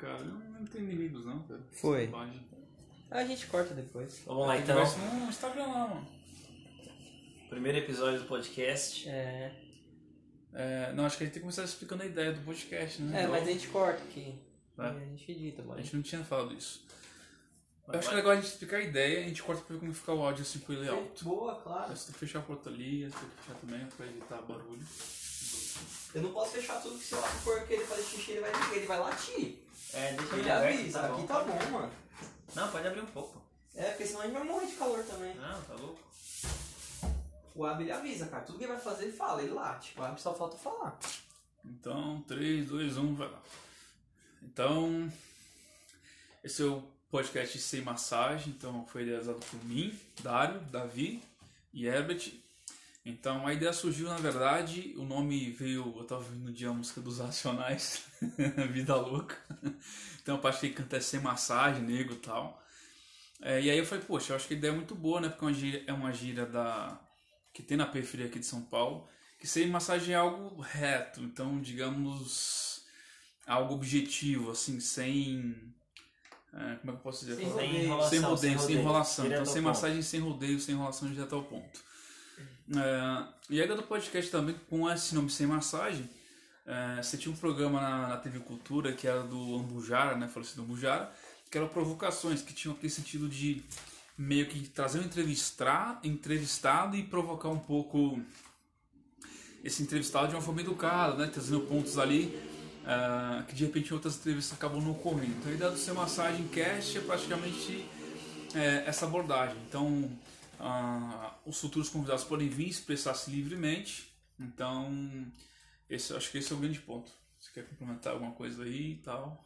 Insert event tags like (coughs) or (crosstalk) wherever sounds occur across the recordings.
cara. Eu não tenho inimigos, não, cara. Foi. Bobagem. A gente corta depois. Vamos lá Tem então. conversa no Instagram lá, mano. Primeiro episódio do podcast. É. É, não, acho que a gente tem que começar explicando a ideia do podcast, né? É, mas a gente corta aqui. É. A gente edita, A mano. gente não tinha falado isso. Eu acho que é legal a gente explicar a ideia e a gente corta pra ver como fica o áudio assim com ele alto. Boa, claro. Você tem que fechar a porta ali, você tem que fechar também pra evitar barulho. Eu não posso fechar tudo, porque se eu for querer fazer xixi, ele vai, ele vai latir. É, deixa Ele ele aberto. avisa, Tá bom. aqui tá bom, mano. Não, pode abrir um pouco. É, porque senão a gente vai morrer de calor também. Não, tá louco. O Ab ele avisa, cara. Tudo que ele vai fazer, ele fala, ele late. O Ab só falta falar. Então, 3, 2, 1, vai lá. Então, esse é o podcast Sem Massagem, então foi idealizado por mim, Dário, Davi e Herbert. Então, a ideia surgiu, na verdade, o nome veio, eu tava ouvindo dia a música dos Racionais, (laughs) Vida Louca. Então, a parte que canta é Sem Massagem, Negro e tal. É, e aí eu falei, poxa, eu acho que a ideia é muito boa, né? Porque é uma gíria, é uma gíria da, que tem na periferia aqui de São Paulo que sem massagem é algo reto, então digamos algo objetivo, assim, sem é, como é que eu posso dizer? Sem Fala- rodeio. enrolação. sem rodeio, sem enrolação, então sem ponto. massagem, sem rodeio, sem enrolação direto ao ponto. É, e a ideia do podcast também com esse nome sem massagem, é, você tinha um programa na, na TV Cultura que era do Ambujara, né, falecido Ambujara, que eram provocações que tinham aquele sentido de meio que trazer um entrevistado e provocar um pouco esse entrevistado de uma forma educada, né? Trazendo pontos ali ah, que de repente outras entrevistas acabam não ocorrendo. Então a ideia do seu massagem cast é praticamente é, essa abordagem. Então ah, os futuros convidados podem vir expressar-se livremente. Então esse, acho que esse é o grande ponto. Você quer complementar alguma coisa aí e tal?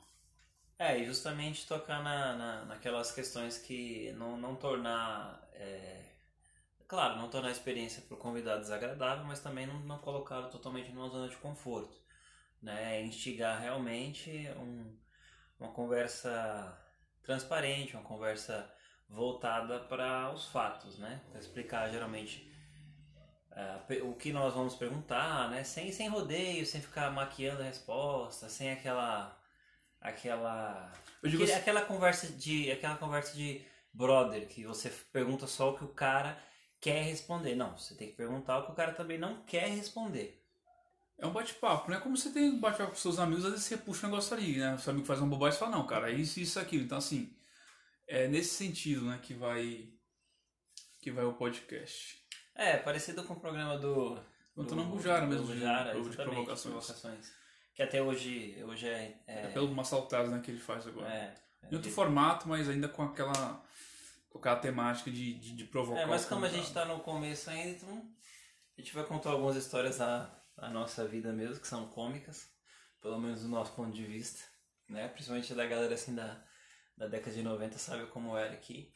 É, e justamente tocar na, na, naquelas questões que não, não tornar. é, claro, não tornar a experiência para o convidado desagradável, mas também não, não colocá-lo totalmente numa zona de conforto. Né? Instigar realmente um, uma conversa transparente, uma conversa voltada para os fatos, né? Para explicar geralmente pe- o que nós vamos perguntar, né? Sem, sem rodeio, sem ficar maquiando a resposta, sem aquela aquela aquele- assim- aquela conversa de aquela conversa de brother que você pergunta só o que o cara quer responder. Não, você tem que perguntar o que o cara também não quer responder. É um bate-papo, né? Como você tem um bate-papo com seus amigos, às vezes você puxa um negócio ali, né? Seu amigo faz uma bobagem e fala, não, cara, é isso, isso, aquilo. Então, assim, é nesse sentido, né, que vai que vai o podcast. É, parecido com o programa do no Bujara mesmo, de- Bujara, de exatamente, provocações. Que até hoje, hoje é, é, É pelo né, que ele faz agora. é, em outro formato, mas ainda com aquela com aquela temática de, de, de provocar. É, mas como a gente tá no começo ainda, então a gente vai contar algumas histórias da, da nossa vida mesmo, que são cômicas, pelo menos do nosso ponto de vista, né? Principalmente da galera assim da, da década de 90 sabe como era aqui.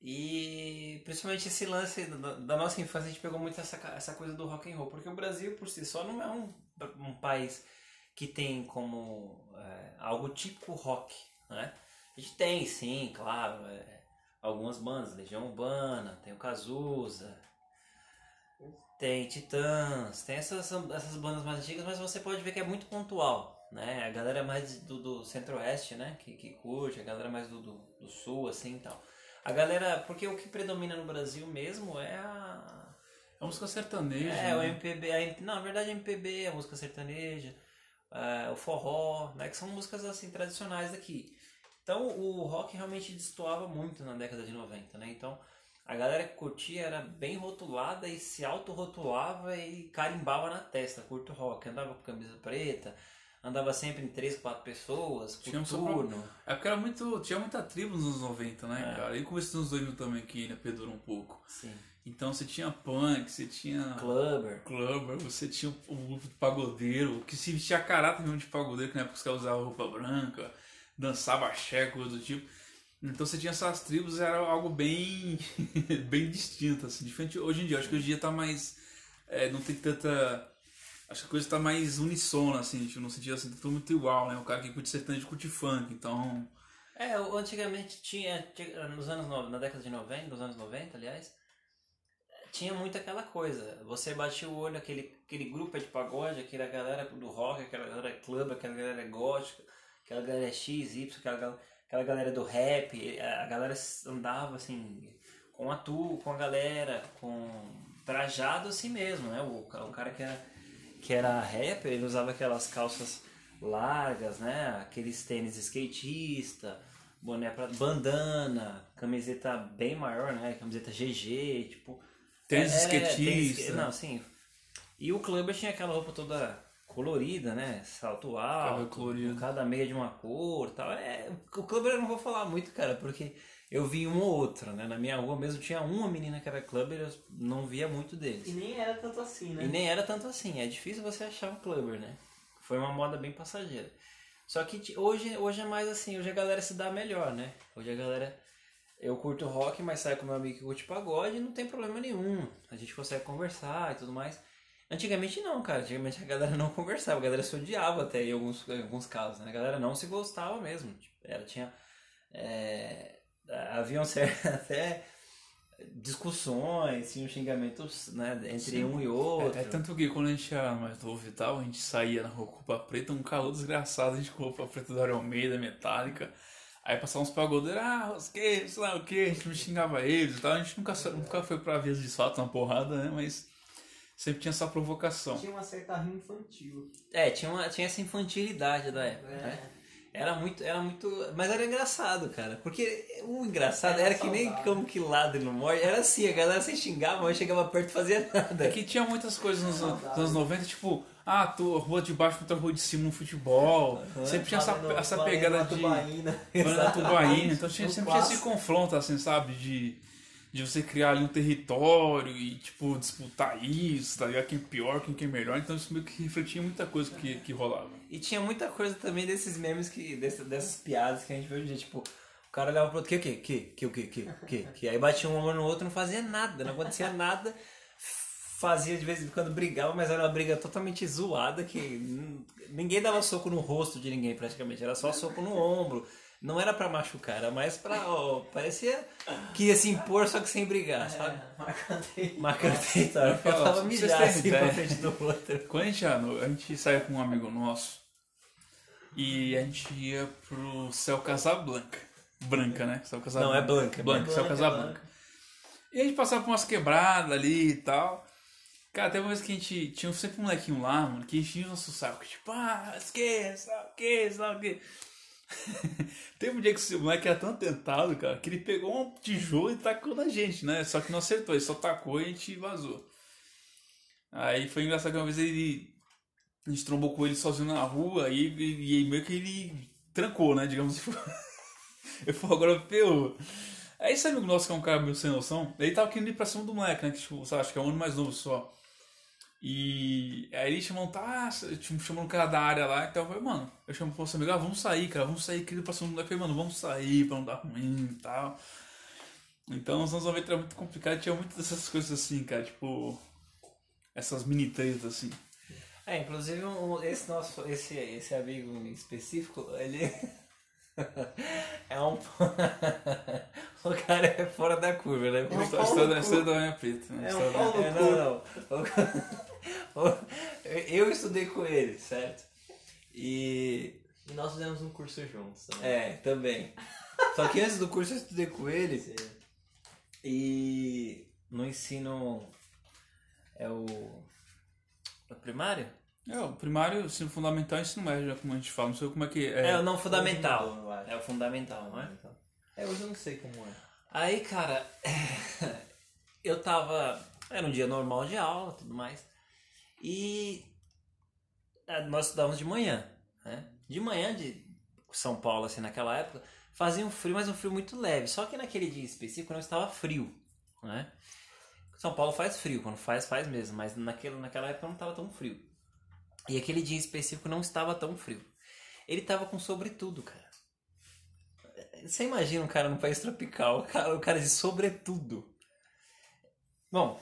E principalmente esse lance da, da nossa infância, a gente pegou muito essa, essa coisa do rock and roll, porque o Brasil por si só não é um, um país que tem como é, algo típico rock, né? A gente tem, sim, claro, é, algumas bandas, Legião Urbana, tem o Cazuza, tem Titãs, tem essas, essas bandas mais antigas, mas você pode ver que é muito pontual, né? A galera mais do, do centro-oeste, né? Que, que curte, a galera mais do, do, do sul, assim e tal. A galera, porque o que predomina no Brasil mesmo é a... É música sertaneja. É, o né? MPB, a, não, na verdade a MPB, a música sertaneja, é, o forró, né? Que são músicas assim tradicionais daqui. Então o rock realmente destoava muito na década de 90, né? Então a galera que curtia era bem rotulada e se autorrotulava e carimbava na testa, curto rock, andava com camisa preta, andava sempre em três, quatro pessoas, por Tinha um turno. É porque era muito, tinha muita tribo nos anos 90, né, É. cara? E começo dos anos 2000 também, que ainda perdurou um pouco. Sim. Então você tinha punk, você tinha Clubber. clubber, você tinha o grupo de pagodeiro, que se vestia caráter mesmo de pagodeiro, que na época os caras usavam roupa branca, dançava axé, coisa do tipo. Então você tinha essas tribos, era algo bem (laughs) bem distinto, assim, diferente hoje em dia. Acho que hoje em dia tá mais. é, não tem tanta. Acho que a coisa tá mais unissona, assim, tipo, no sentido assim, tudo muito igual, né? O cara que curte sertanejo curte funk, então. É, antigamente tinha, nos anos no- na década de 90, nos anos 90, aliás, tinha muito aquela coisa. Você batia o olho, aquele, aquele grupo de pagode, aquela galera do rock, aquela galera club, aquela galera gótica, aquela galera X, Y, aquela, aquela galera do rap, a galera andava assim, com a tu, com a galera, com trajado assim mesmo, né? O, o cara que era, que era rapper, ele usava aquelas calças largas, né? Aqueles tênis skatista, boné pra, bandana, camiseta bem maior, né? Camiseta GG, tipo. Tênis é, skatista. tênis- não, sim. E o clube tinha aquela roupa toda colorida, né? Salto alto, cada meia de uma cor tal. É, o clube eu não vou falar muito, cara, porque eu vi um ou outro, né? Na minha rua mesmo tinha uma menina que era clubber, eu não via muito deles. E nem era tanto assim, né? E nem era tanto assim, é difícil você achar um clubber, né? Foi uma moda bem passageira. Só que hoje, hoje é mais assim, hoje a galera se dá melhor, né? Hoje a galera. Eu curto rock, mas saio com meu amigo que curte pagode e não tem problema nenhum. A gente consegue conversar e tudo mais. Antigamente não, cara. Antigamente a galera não conversava, a galera se odiava até em alguns, em alguns casos, né? A galera não se gostava mesmo. Tipo, Era, tinha. É, haviam (laughs) até discussões, tinham xingamentos né, entre Sim. um e outro. É, é tanto que quando a gente era mais novo e tal, a gente saía na rua com roupa preta, um calor desgraçado, a gente com roupa preta do Iron Almeida, metálica. Aí passavam uns pagodeiros, ah, rosqueiro, sei lá o que, a gente não xingava eles e tal. A gente nunca, nunca foi pra vias de fato, uma porrada, né? Mas sempre tinha essa provocação. Tinha uma certa rima infantil. É, tinha, uma, tinha essa infantilidade da época, É. né? Era muito, era muito. Mas era engraçado, cara. Porque o engraçado Era era, que nem como que ladro não morre. Era assim, a galera se xingava, mas chegava perto e fazia nada. É que tinha muitas coisas nos, anos 90, tipo, ah, tu, rua de baixo contra a rua de cima no futebol. Sempre tinha essa, essa valendo pegada de. tubaína. Banana (laughs) tubaína, então tinha, sempre tinha esse confronto, assim, sabe? De, de você criar ali um território e, tipo, disputar isso, tá ligado? Quem é pior, quem que é melhor. Então isso meio que refletia muita coisa que, que rolava. E tinha muita coisa também desses memes que. desse- dessas piadas que a gente vê hoje em dia, tipo. O cara olhava pro outro, que, que, que, que, que, que, que, que. Aí batia um ombro no outro não fazia nada, não acontecia nada. Fazia de vez em quando brigava, mas era uma briga totalmente zoada, que ninguém dava soco no rosto de ninguém praticamente, era só soco no ombro. Não era pra machucar, era mais pra. ó, parecia que ia se impor, só que sem brigar, sabe? É, marcante. Marcando território. Eu Fala, tava pra vocês mijar assim pra frente do outro. Quando a gente, no- a gente saía com um amigo nosso e a gente ia pro Céu Casablanca. Branca, né? Céu Casablanca. Não, é Blanca, Blanca, Blanca, Céu Blanca. Casablanca. E a gente passava por umas quebradas ali e tal. Cara, teve uma vez que a gente tinha sempre um molequinho lá, mano, que enchia o nosso saco. Tipo, ah, esqueça, o que, sabe o que. (laughs) Teve um dia que esse moleque era tão atentado, cara, que ele pegou um tijolo e tacou na gente, né? Só que não acertou, ele só tacou e a gente vazou. Aí foi engraçado que uma vez ele. A gente trombou com ele sozinho na rua e, e, e meio que ele trancou, né? Digamos assim. (laughs) Eu falei, agora ferrou. Aí esse amigo nosso que é um cara meio sem noção, ele tava querendo ir pra cima do moleque, né? Que tipo, sabe, acho que é um ano mais novo só. E aí ele chamou um tá, chamou um cara da área lá, então eu falei, mano, eu chamo pro nosso amigo, ah, vamos sair, cara, vamos sair, querido pra cima do moleque. Eu falei, mano, vamos sair pra não dar ruim e tal. Então os anos 90 era muito complicado, tinha muitas dessas coisas assim, cara, tipo. Essas mini tretas assim. É, inclusive um- esse nosso, esse, esse amigo em específico, ele (laughs) é um. (laughs) o cara é fora da curva, né? É um A pau história no da cu. história da minha preta, né? A É um no É, não, não. O- (laughs) o- (laughs) Eu estudei com ele, certo? E. E nós fizemos um curso juntos também. É, também. Só que antes do curso eu estudei com ele e no ensino. É o. É o primário? É, o primário, ensino fundamental e ensino médio, como a gente fala, não sei como é que é. É, o não fundamental. É o fundamental, não é? É, hoje eu não sei como é. Aí, cara, (laughs) eu tava. Era um dia normal de aula tudo mais. E eh, nós estudávamos de manhã, né? De manhã de São Paulo, assim, naquela época, fazia um frio, mas um frio muito leve. Só que naquele dia específico não estava frio, né? São Paulo faz frio, quando faz, faz mesmo, mas naquele, naquela época não estava tão frio. E aquele dia específico não estava tão frio. Ele tava com sobretudo, cara. Você imagina um cara num país tropical, o cara, o cara de sobretudo. Bom,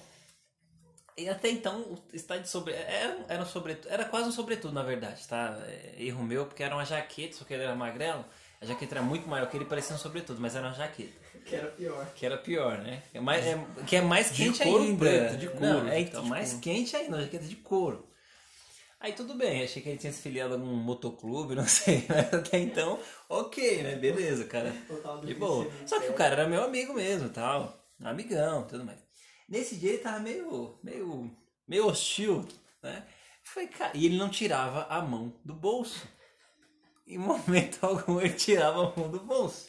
e até então o está de sobre era, era um sobretudo, era quase um sobretudo na verdade, tá? É, Erro meu, porque era uma jaqueta, só que ele era magrelo. A jaqueta era muito maior que ele, parecia um sobretudo, mas era uma jaqueta. Que era pior. Que era pior, né? É mais, é- que é mais De quente couro ainda. preto, de couro, Não, é, de então, tipo- mais quente ainda, uma jaqueta de couro. Aí tudo bem, achei que ele tinha se filiado a algum motoclube, (laughs) não sei, mas até então, ok, né? Beleza, cara. Total do De boa. Só que o cara era meu amigo mesmo, tal. Amigão, tudo mais. Nesse dia ele tava meio, meio, meio hostil, né? Foi, cara, e ele não tirava a mão do bolso. Em (laughs) momento algum ele tirava a mão do bolso.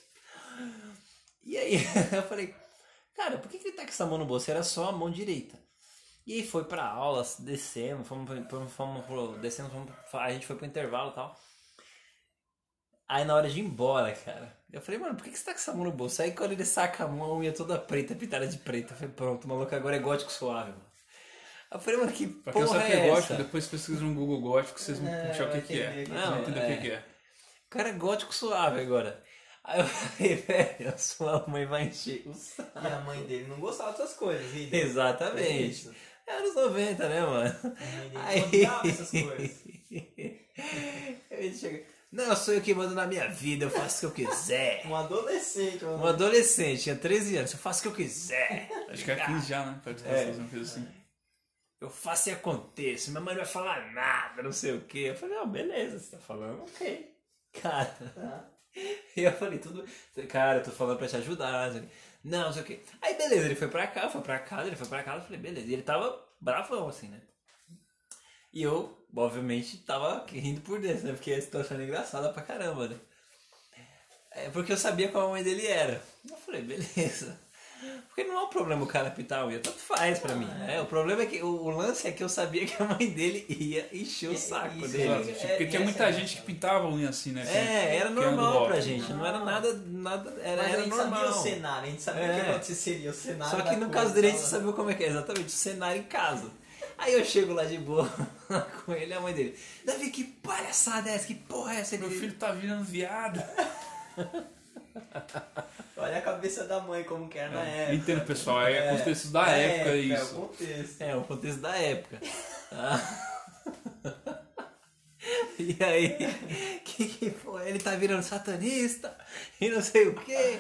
E aí (laughs) eu falei, cara, por que, que ele tá com essa mão no bolso? Era só a mão direita. E aí foi pra aula, descemos, fomos, fomos, fomos descemos, fomos, a gente foi pro intervalo e tal. Aí na hora de ir embora, cara, eu falei, mano, por que, que você tá com essa mão no bolso? Aí quando ele saca a mão, a unha toda preta, pintada de preto. Eu falei, pronto, o maluco agora é gótico suave, mano. Aí Eu falei, mano, que Pra quem porra sabe que é é gótico, essa? depois pesquisa no Google gótico, vocês vão É, puxar o que, que é. Não, vão entender o é. que, que é. O cara é gótico suave agora. Aí eu falei, velho, a sua mãe vai encher o saco. E a mãe dele não gostava dessas coisas. Daí? Exatamente. É anos 90, né, mano? A mãe dele Aí... essas coisas. (laughs) Ele chega, não, eu sou eu que mando na minha vida, eu faço o que eu quiser. (laughs) Um adolescente, mano. Um adolescente, tinha 13 anos, eu faço o que eu quiser. Acho que é 15 já, né? Perto É. uma coisa assim. Eu faço e aconteço, minha mãe não vai falar nada, não sei o que. Eu falei, não, beleza, você tá falando, ok. Cara, Tá. e (laughs) eu falei, tudo. Cara, eu tô falando pra te ajudar. Não, Não, não sei o que. Aí beleza, ele foi pra cá, foi pra casa, ele foi pra casa, eu falei, beleza. E ele tava bravão, assim, né? E eu, obviamente, tava rindo por dentro, né? Porque a situação era engraçada pra caramba, né? É porque eu sabia qual a mãe dele era. Eu falei, beleza. Porque não é um problema o cara pintar a unha, tanto faz pra mim, né? O problema é que, o, o lance é que eu sabia que a mãe dele ia encher o É, saco isso, dele. É, Porque e tinha muita é a gente que pintava a unha assim, né? É, era normal pra gente, não era nada, nada era, Mas a era gente normal. sabia o cenário, a gente sabia o É. que aconteceria, o cenário. Só que no caso dele a gente sabia como é que é, exatamente, o cenário em casa. Aí eu chego lá de boa (laughs) com ele e a mãe dele. Davi, que palhaçada é essa? Que porra é essa? Meu Ele- filho tá virando viado. (laughs) Olha a cabeça da mãe como que era na É, época. Entendo, pessoal. É, É, contexto da é, época É, isso. o contexto. É, o contexto da época. Ah. (laughs) E aí, que que foi? Ele tá virando satanista e não sei o que.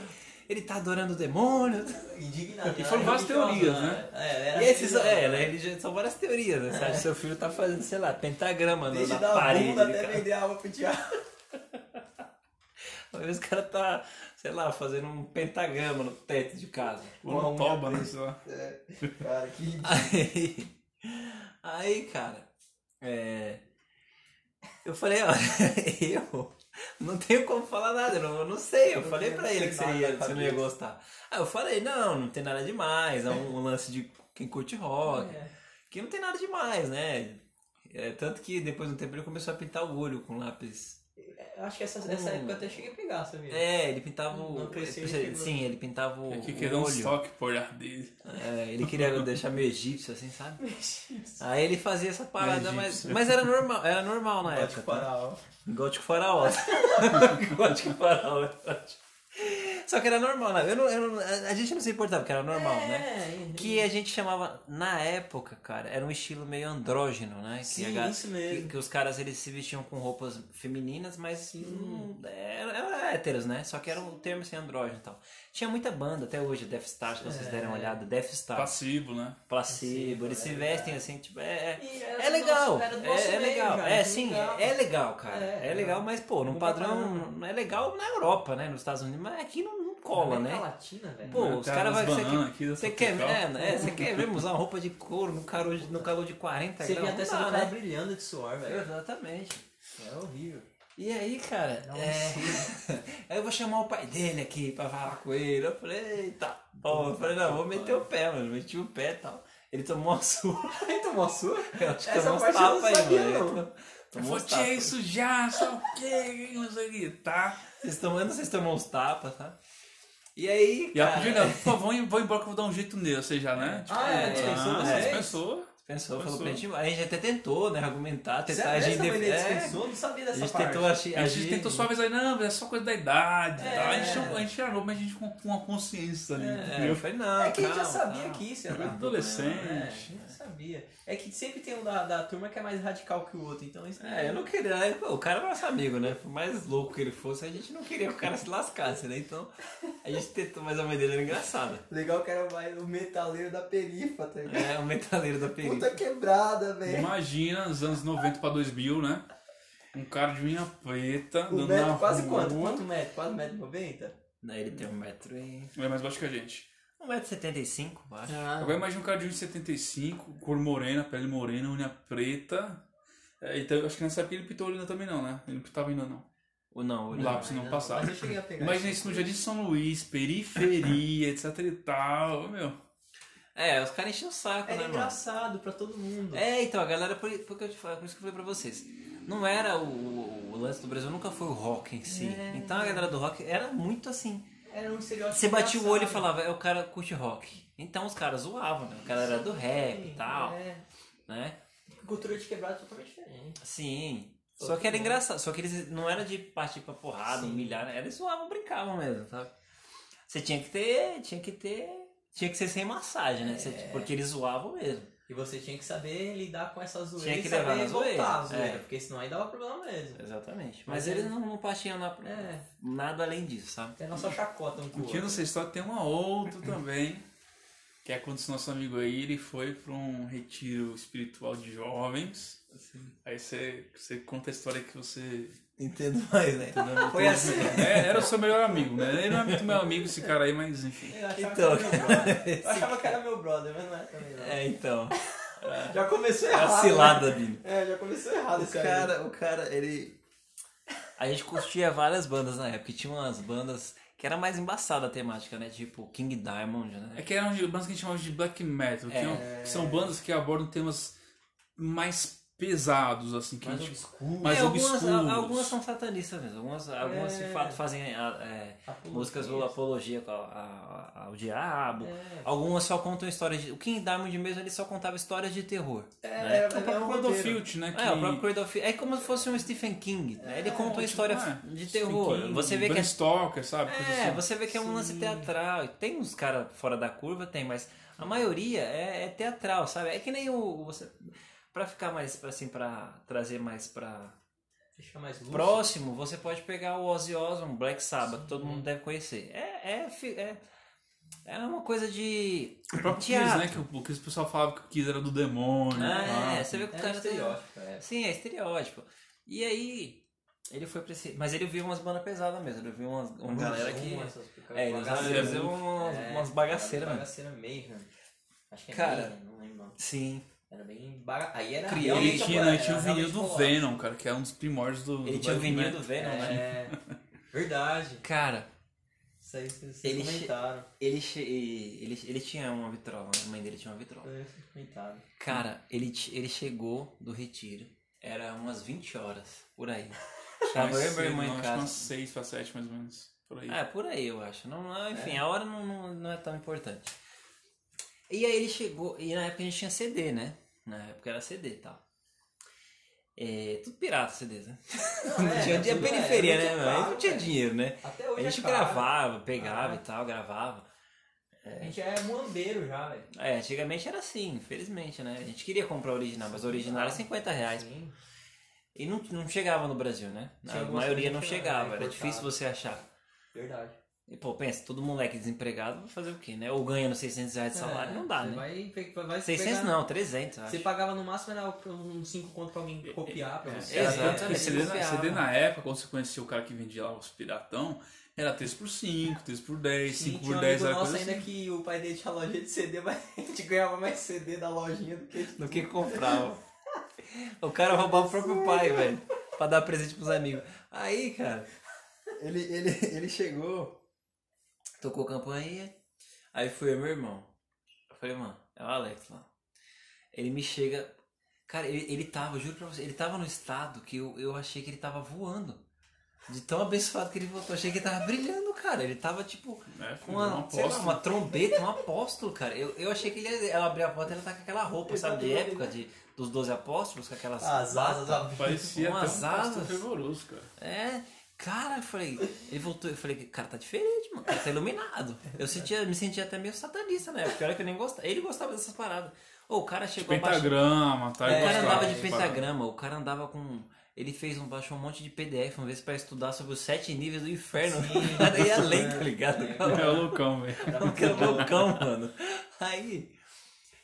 Ele tá adorando o demônio. Indignado. E foram Era várias religiosa, teorias, né? É, era E esses, é, né, ele- são várias teorias, né? Você acha que seu filho tá fazendo, sei lá, pentagrama no- na dar parede. bunda até casa. vender água pro diabo. Às vezes o cara tá, sei lá, fazendo um pentagrama no teto de casa. Uma unha toba, né? preta. sei lá. É, cara, que ridículo. Aí, aí cara, é, eu falei, olha, (laughs) eu (laughs) não tenho como falar nada, eu não, eu não sei. Eu Não falei não ele que você, ia, você não ia gostar. Aí eu falei, não, não tem nada demais, é um, um lance de quem curte rock, É. que não tem nada demais, né? É, tanto que depois de um tempo ele começou a pintar o olho com lápis. Eu acho que essa, essa Hum. época eu até cheguei a pegar, sabia? É, ele pintava o. Ele- sim, ele pintava o, É que o queria um estoque por ar dele. É, ele queria deixar meio egípcio, assim, sabe? Aí ele fazia essa parada, É mas, mas era normal, era normal na Pode época. tá? parar, ó. Gótico faraó. Gótico faraó. (laughs) Só que era normal, né? Eu não, eu não- a gente não se importava, porque era normal, né? É, Que a gente chamava, na época, cara, era um estilo meio andrógeno, né? Que Sim, a isso mesmo. Que, que os caras eles se vestiam com roupas femininas, mas não, eram era héteros, né? Só que era um termo assim, andrógeno e tal. Tinha muita banda até hoje, Death Star, se vocês É. derem uma olhada, Death Star, Passivo, né? Placebo, eles é se vestem assim, tipo, é, é, é legal, é, é meio, legal, cara, é que sim, legal. é, é legal, cara, É, é, legal, mas pô, num padrão, é legal na Europa, né, nos Estados Unidos, mas aqui não cola, né? Latina, velho. Pô, Né, os caras as vão. Você quer, aqui da você quer, tropical. é, né, você quer mesmo usar uma roupa de couro no calor de, no calor de 40 Você graus? via até Não cara né? brilhando de suor, velho. Exatamente. É horrível. E aí, cara, um é... (laughs) aí eu vou chamar o pai dele aqui pra falar com ele. Eu falei, eita, bom, eu falei, não, vou meter o pé, mano. Meti o pé e tal. Ele tomou uma (laughs) surra. Aí tomou a sua? Eu acho que Essa tomou uns parte eu não tapas aí, sabia, mano. não. Ele Eu Tomou uns falei, tapas. isso já, só o quê? Não sei o que, tá? Vocês tomam, eu não sei se tomou uns tapas, tá? E aí, E ela pediu, não, por favor, vou embora que eu vou dar um jeito nele, você já, né? Tipo, Ah, é, ah, dispensou você vocês? Dispensou. Pensou, falou Pensou. pra gente, a gente até tentou, né, argumentar, tentar Sério, agir dele é, dispensou? Não sabia a dessa gente parte. tentou agir, A gente tentou suavizar, não, mas é só coisa da idade É. tal. A gente, não- a gente era novo, mas a gente com, com uma consciência ali, É, eu falei, não, É que a gente já calma, sabia calma. que isso de problema, adolescente. né? A gente já sabia. É que sempre tem um da, da turma que é mais radical que o outro, então isso É, eu não queria. Pô, O cara é nosso amigo, né? Por mais louco que ele fosse, a gente não queria que o cara se lascasse, né? Então a gente tentou, mas a mãe dele era engraçada. Legal que era mais o metaleiro da perifa, tá ligado? É, o metaleiro da Puta, puta quebrada, velho. Imagina, os anos 90 pra 2000, né? Um cara de unha preta, O dando metro na quase rua. quanto? Quanto metro? Quase metro e noventa? Daí ele tem um metro e... Ele é mais baixo que a gente. Um metro e setenta e cinco, acho. Agora imagina um cara de 1,75, cor morena, pele morena, unha preta. É, então, acho que nessa época ele pintou a urina também não, né? Ele não pintava ainda não. Ou não, O lápis não, passava. Mas eu cheguei a pegar Imagina isso no Jardim São Luís, periferia, (laughs) etc e tal. Meu, É, os caras enchiam o saco, Era né, mano? engraçado pra todo mundo. É, então, a galera, por, por, que eu te falo- por isso que eu falei pra vocês. Não era o, o, o lance do Brasil, nunca foi o rock em si. É. Então a galera do rock era muito assim. Era um estereótipo Você batia o olho e engraçado. falava, é o cara curte rock. Então os caras zoavam, né? O cara era do rap e tal, É. né? Cultura de quebrada é totalmente diferente. Sim. Só que era engraçado. Só que eles não era de partir pra porrada, Sim. humilhar, né? eles zoavam, brincavam mesmo, sabe? Você tinha que ter. Tinha que ter. Tinha que ser sem massagem, né? Você- É. porque eles zoavam mesmo. E você tinha que saber lidar com essa zoeira Tinha e que saber levar voltar a zoeira, É. porque senão aí dava problema mesmo. Exatamente. Mas Mas, é- eles não, não partiam na, É. nada além disso, sabe? Tem a nossa chacota um com o Curtindo outro. essa história, tem uma outra também. Que é quando esse nosso amigo aí ele foi para um retiro espiritual de jovens. Aí você, você conta a história que você. Entendo mais, né? (laughs) Foi assim. É, era o seu melhor amigo, né? Ele não é muito meu amigo, esse cara aí, mas enfim. Eu achava, Então. que era meu brother. (laughs) Eu achava que era meu brother, mas não é também não. É, então. (laughs) Já começou É a errado. cilada né? dele. É, já começou errado O esse aí. cara, o cara, ele. A gente curtia várias bandas na época. e Tinha umas bandas que era mais embaçada a temática, né? Tipo King Diamond, né? É que eram bandas que a gente chamava de black metal, que, É. é- que são bandas que abordam temas mais pesados, assim, que a Mais gente. obscuro. mais É, algumas, obscuros. a- algumas são satanistas mesmo. Algumas, algumas de fato fazem a- é, Apologia. músicas ou apologia ao, a- ao diabo. É. Algumas só contam histórias de. O King Diamond mesmo ele só contava histórias de terror. É, né? é, O próprio é um Cradle roteiro. Filth, né? Que... É, o próprio Cradle of Filth. É como se fosse um Stephen King. né? Ele conta uma tipo, história é, de terror. King, Você vê que é Stoker, sabe? É, assim. você vê que é um lance teatral. Tem uns caras fora da curva, tem, mas a maioria é, é teatral, sabe? É que nem o. Você, pra ficar mais, pra, assim, pra trazer mais pra Deixa mais lúcido. próximo, você pode pegar o Ozzy Osbourne, Black Sabbath, que todo mundo deve conhecer. É, é, é, é uma coisa de. O próprio Kiss, né? Que o, Kiss, o pessoal falava que o Kiss era do demônio. Ah, é, tal. você vê que o É cara tem- estereótipo, é. Sim, é estereótipo. E aí, ele foi pra esse. Mas ele viu umas bandas pesadas mesmo. Ele viu umas, uma galera que. É, ele bagaceiras. usava umas, É, umas bagaceiras mesmo. Bagaceira Mayhem. Acho que é Cara. Mayhem, não lembro. Sim. Era bem baga... Aí era Criou- Ele tinha, ele tinha o vinil do colóquico. Venom, cara, que é um dos primórdios do. Ele do tinha o vinil do Venom, né? É, (laughs) verdade. Cara, Isso aí vocês Ele comentaram. ele, che- ele, ele tinha uma vitrola, né? a mãe dele tinha uma vitrola. Vocês comentaram. Cara, ele, ele chegou do retiro, era umas 20 horas, por aí. (laughs) Tava eu e meu irmão em acho que umas casa. 6 pra 7 mais ou menos. Por aí. É, por aí eu acho. Não, não- enfim, a hora não, não, não é tão importante. E aí ele chegou, e na época a gente tinha CD, né? Na época era CD e tal. É, tudo pirata CDs, né? Não, (laughs) Não é, tinha, tinha tudo- é, periferia, muito né? mano? caro, Aí não tinha dinheiro, né? Até A hoje gente é gravava, pegava Ah. e tal, gravava. A gente é muambeiro já, velho. É, antigamente era assim, infelizmente, né? A gente queria comprar original, mas original era 50 reais. Sim. E não, não chegava no Brasil, né? Tinha A maioria não chegava, era era difícil você achar. Verdade. E pô, pensa, todo moleque desempregado vai fazer o quê, né? Ou ganhando 600 reais de salário, É, não dá, você né? Vai, vai 600 pegar- não, 300, eu acho. Você pagava no máximo era uns 5 conto pra alguém copiar pra você. É, Exato, exatamente, porque CD. CD na época, quando você conhecia o cara que vendia lá os piratão, era 3 por 5, 3 por 10, Sim, 5 tinha por um 10, amigo era nosso coisa ainda assim. que o pai dele tinha loja de CD, mas (laughs) a gente ganhava mais CD da lojinha do que... Do que comprava. o cara roubava o próprio pai, velho. Pra dar presente pros amigos. Aí, cara, (laughs) ele, ele, ele chegou, tocou campainha, aí foi meu irmão. Eu falei, mano, é o Alex lá. Ele me chega. Cara, ele, ele tava, juro pra você, ele tava no estado que eu, eu achei que ele tava voando. De tão abençoado que ele voltou. Eu achei que ele tava brilhando, cara. Ele tava tipo. É, Com foi uma, uma sei lá, uma trombeta, um apóstolo, cara. Eu, eu achei que ele ia ela abrir a porta e ela tá com aquela roupa, sabe, de época, de, dos 12 apóstolos, com aquelas. As asas. Parecia até um Umas asas. fervoroso, cara. É, cara, eu falei. Ele voltou, eu falei, cara, tá diferente, mano. Cara, tá iluminado. Eu sentia, me sentia até meio satanista, né? Porque era que eu nem gostava. Ele gostava dessas paradas. Ô, o cara chegou abaixo. Pentagrama, tá? O Ele cara andava de pentagrama, o cara andava com. Ele fez um, baixou um monte de PDF uma vez pra estudar sobre os sete níveis do inferno. O cara (laughs) ia além, tá ligado? É o loucão, velho. Que (laughs) é loucão, mano. Aí,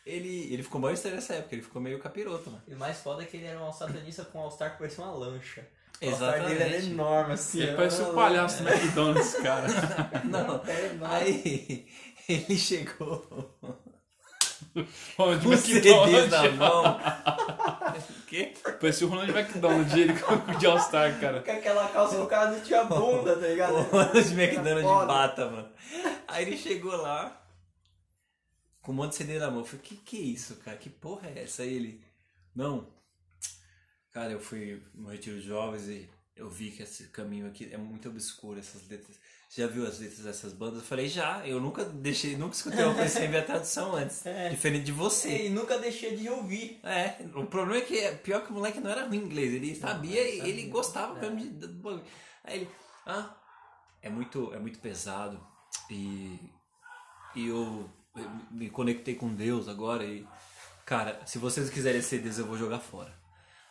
Ele, ele ficou mais sério nessa época, ele ficou meio capiroto, mano. E o mais foda é que ele era um satanista com um All-Star que parecia uma lancha. All-Star dele era Exatamente. enorme, assim. Ele parece uma o palhaço do. McDonald's, cara. (laughs) Não, É aí (laughs) ele chegou Ronald com o CD na mão. (laughs) O quê? Parecia o Ronald McDonald, ele com o de All-Star, cara. Com aquela calça, o cara não tinha bunda, tá ligado? O Ronald McDonald de bata, mano. Aí ele chegou lá com um monte de CD na mão. Eu falei, que que é isso, cara? Que porra é essa? Aí ele, não. Cara, eu fui no retiro de jovens e eu vi que esse caminho aqui é muito obscuro, essas letras. Já viu as letras dessas bandas? Eu falei, já. Eu nunca deixei, nunca escutei uma coisa sem ver a tradução antes. (laughs) É. Diferente de você. E nunca deixei de ouvir. É, o problema é que é pior que o moleque não era ruim em inglês, ele sabia ele e sabia. ele gostava É. mesmo de. Aí ele, ah, é muito, é muito pesado e, e eu, eu me conectei com Deus agora e, cara, se vocês quiserem CDs eu vou jogar fora.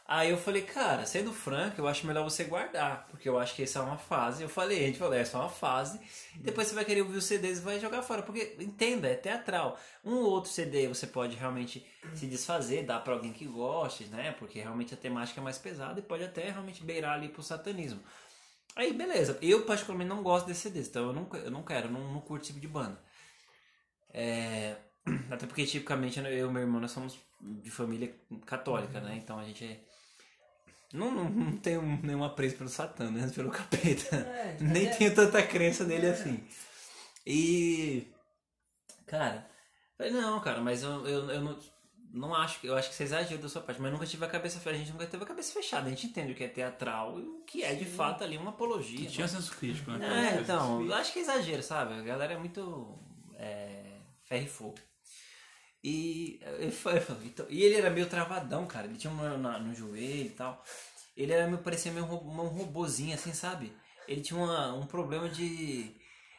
Aí eu falei, cara, sendo franco, eu acho melhor você guardar, porque eu acho que essa é uma fase. Eu falei, a gente falou, essa é uma fase, depois você vai querer ouvir os CDs e vai jogar fora, porque entenda, é teatral. Um ou outro CD você pode realmente se desfazer, dar pra alguém que goste, né? Porque realmente a temática é mais pesada e pode até realmente beirar ali pro satanismo. Aí, beleza. Eu, particularmente, não gosto desse CDs, então eu não, eu não quero, não, não curto esse tipo de banda. É, (clears throat) até porque, tipicamente, eu e meu irmão, nós somos de família católica, né? Então a gente é- não, não, não tem um- nenhum apreço pelo Satã, né? Pelo capeta. É, Nem é. tenho tanta crença nele assim. E. Cara, falei, não, cara, mas eu, eu, eu não, não acho que. Eu acho que você exagera da sua parte, mas nunca tive a cabeça fechada. A gente nunca teve a cabeça fechada. A gente entende o que é teatral e o que é de fato ali uma apologia. E tinha senso crítico, né? É, então, eu acho que é exagero, sabe? A galera é muito é, ferro e fogo. E, eu falei- então- e ele era meio travadão, cara. Ele tinha um na- no joelho e tal. Ele era meio, parecia meio um, um robozinho, assim, sabe? Ele tinha uma- um problema de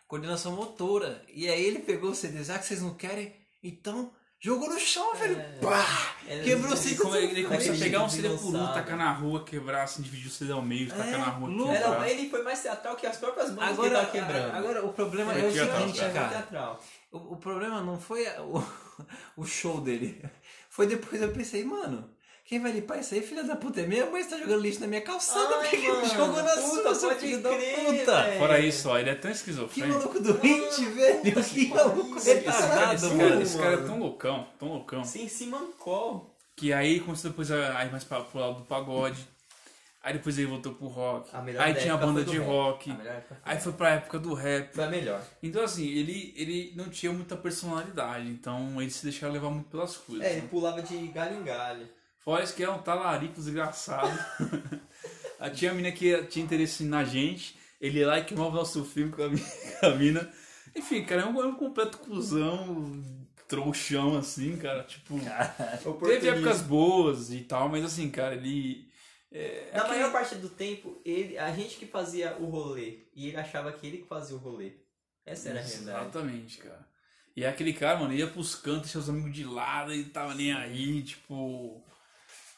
coordenação motora. E aí ele pegou o CD, ah, que vocês não querem? Então, jogou no chão, velho. Pá! Ele- Quebrou ele cinco Ele, ele começou a pegar um CD por um, tacar na rua, quebrar, assim, dividir o CD ao meio, tacar É, na rua, louco. quebrar. Era, ele foi mais teatral que as próprias bandas Agora, que ele tava quebrando. agora o problema Foi é o seguinte, cara. é. O, o problema não foi a- o, (laughs) o show dele. Foi depois eu pensei, mano, quem vai limpar isso aí, filha da puta? É minha mãe está jogando lixo na minha calçada, Ai, porque mano, jogou na puta, sua, seu filho da puta. velho. Fora isso, ó, ele é tão Que esquizofrênico. maluco doente, velho. Que que maluco pariu, Esse cara, retardado, esse, mano. cara, esse cara é tão loucão, tão loucão. Sim, se mancou. Que aí começou depois a a ir mais pra, pro lado do pagode. Aí depois ele voltou pro rock. Aí tinha a banda de rock. Foi Aí foi pra época do rap. Foi a melhor. Então assim, ele, ele não tinha muita personalidade. Então ele se deixava levar muito pelas coisas. É, ele pulava de galho em galho. Fora isso que é um talarico desgraçado. (laughs) Aí tinha a mina que tinha interesse na gente. Ele ia lá e queimava o nosso filme com a (laughs) com a mina. Enfim, cara, é um, é um completo cuzão, trouxão, assim, cara. Tipo, teve épocas boas e tal, mas assim, cara, ele. É, Na maior parte do tempo, ele, a gente que fazia o rolê. E ele achava que ele que fazia o rolê. Essa era a realidade. Exatamente, cara. E aquele cara, mano, ia pros cantos, os amigos de lado e tava nem aí, tipo.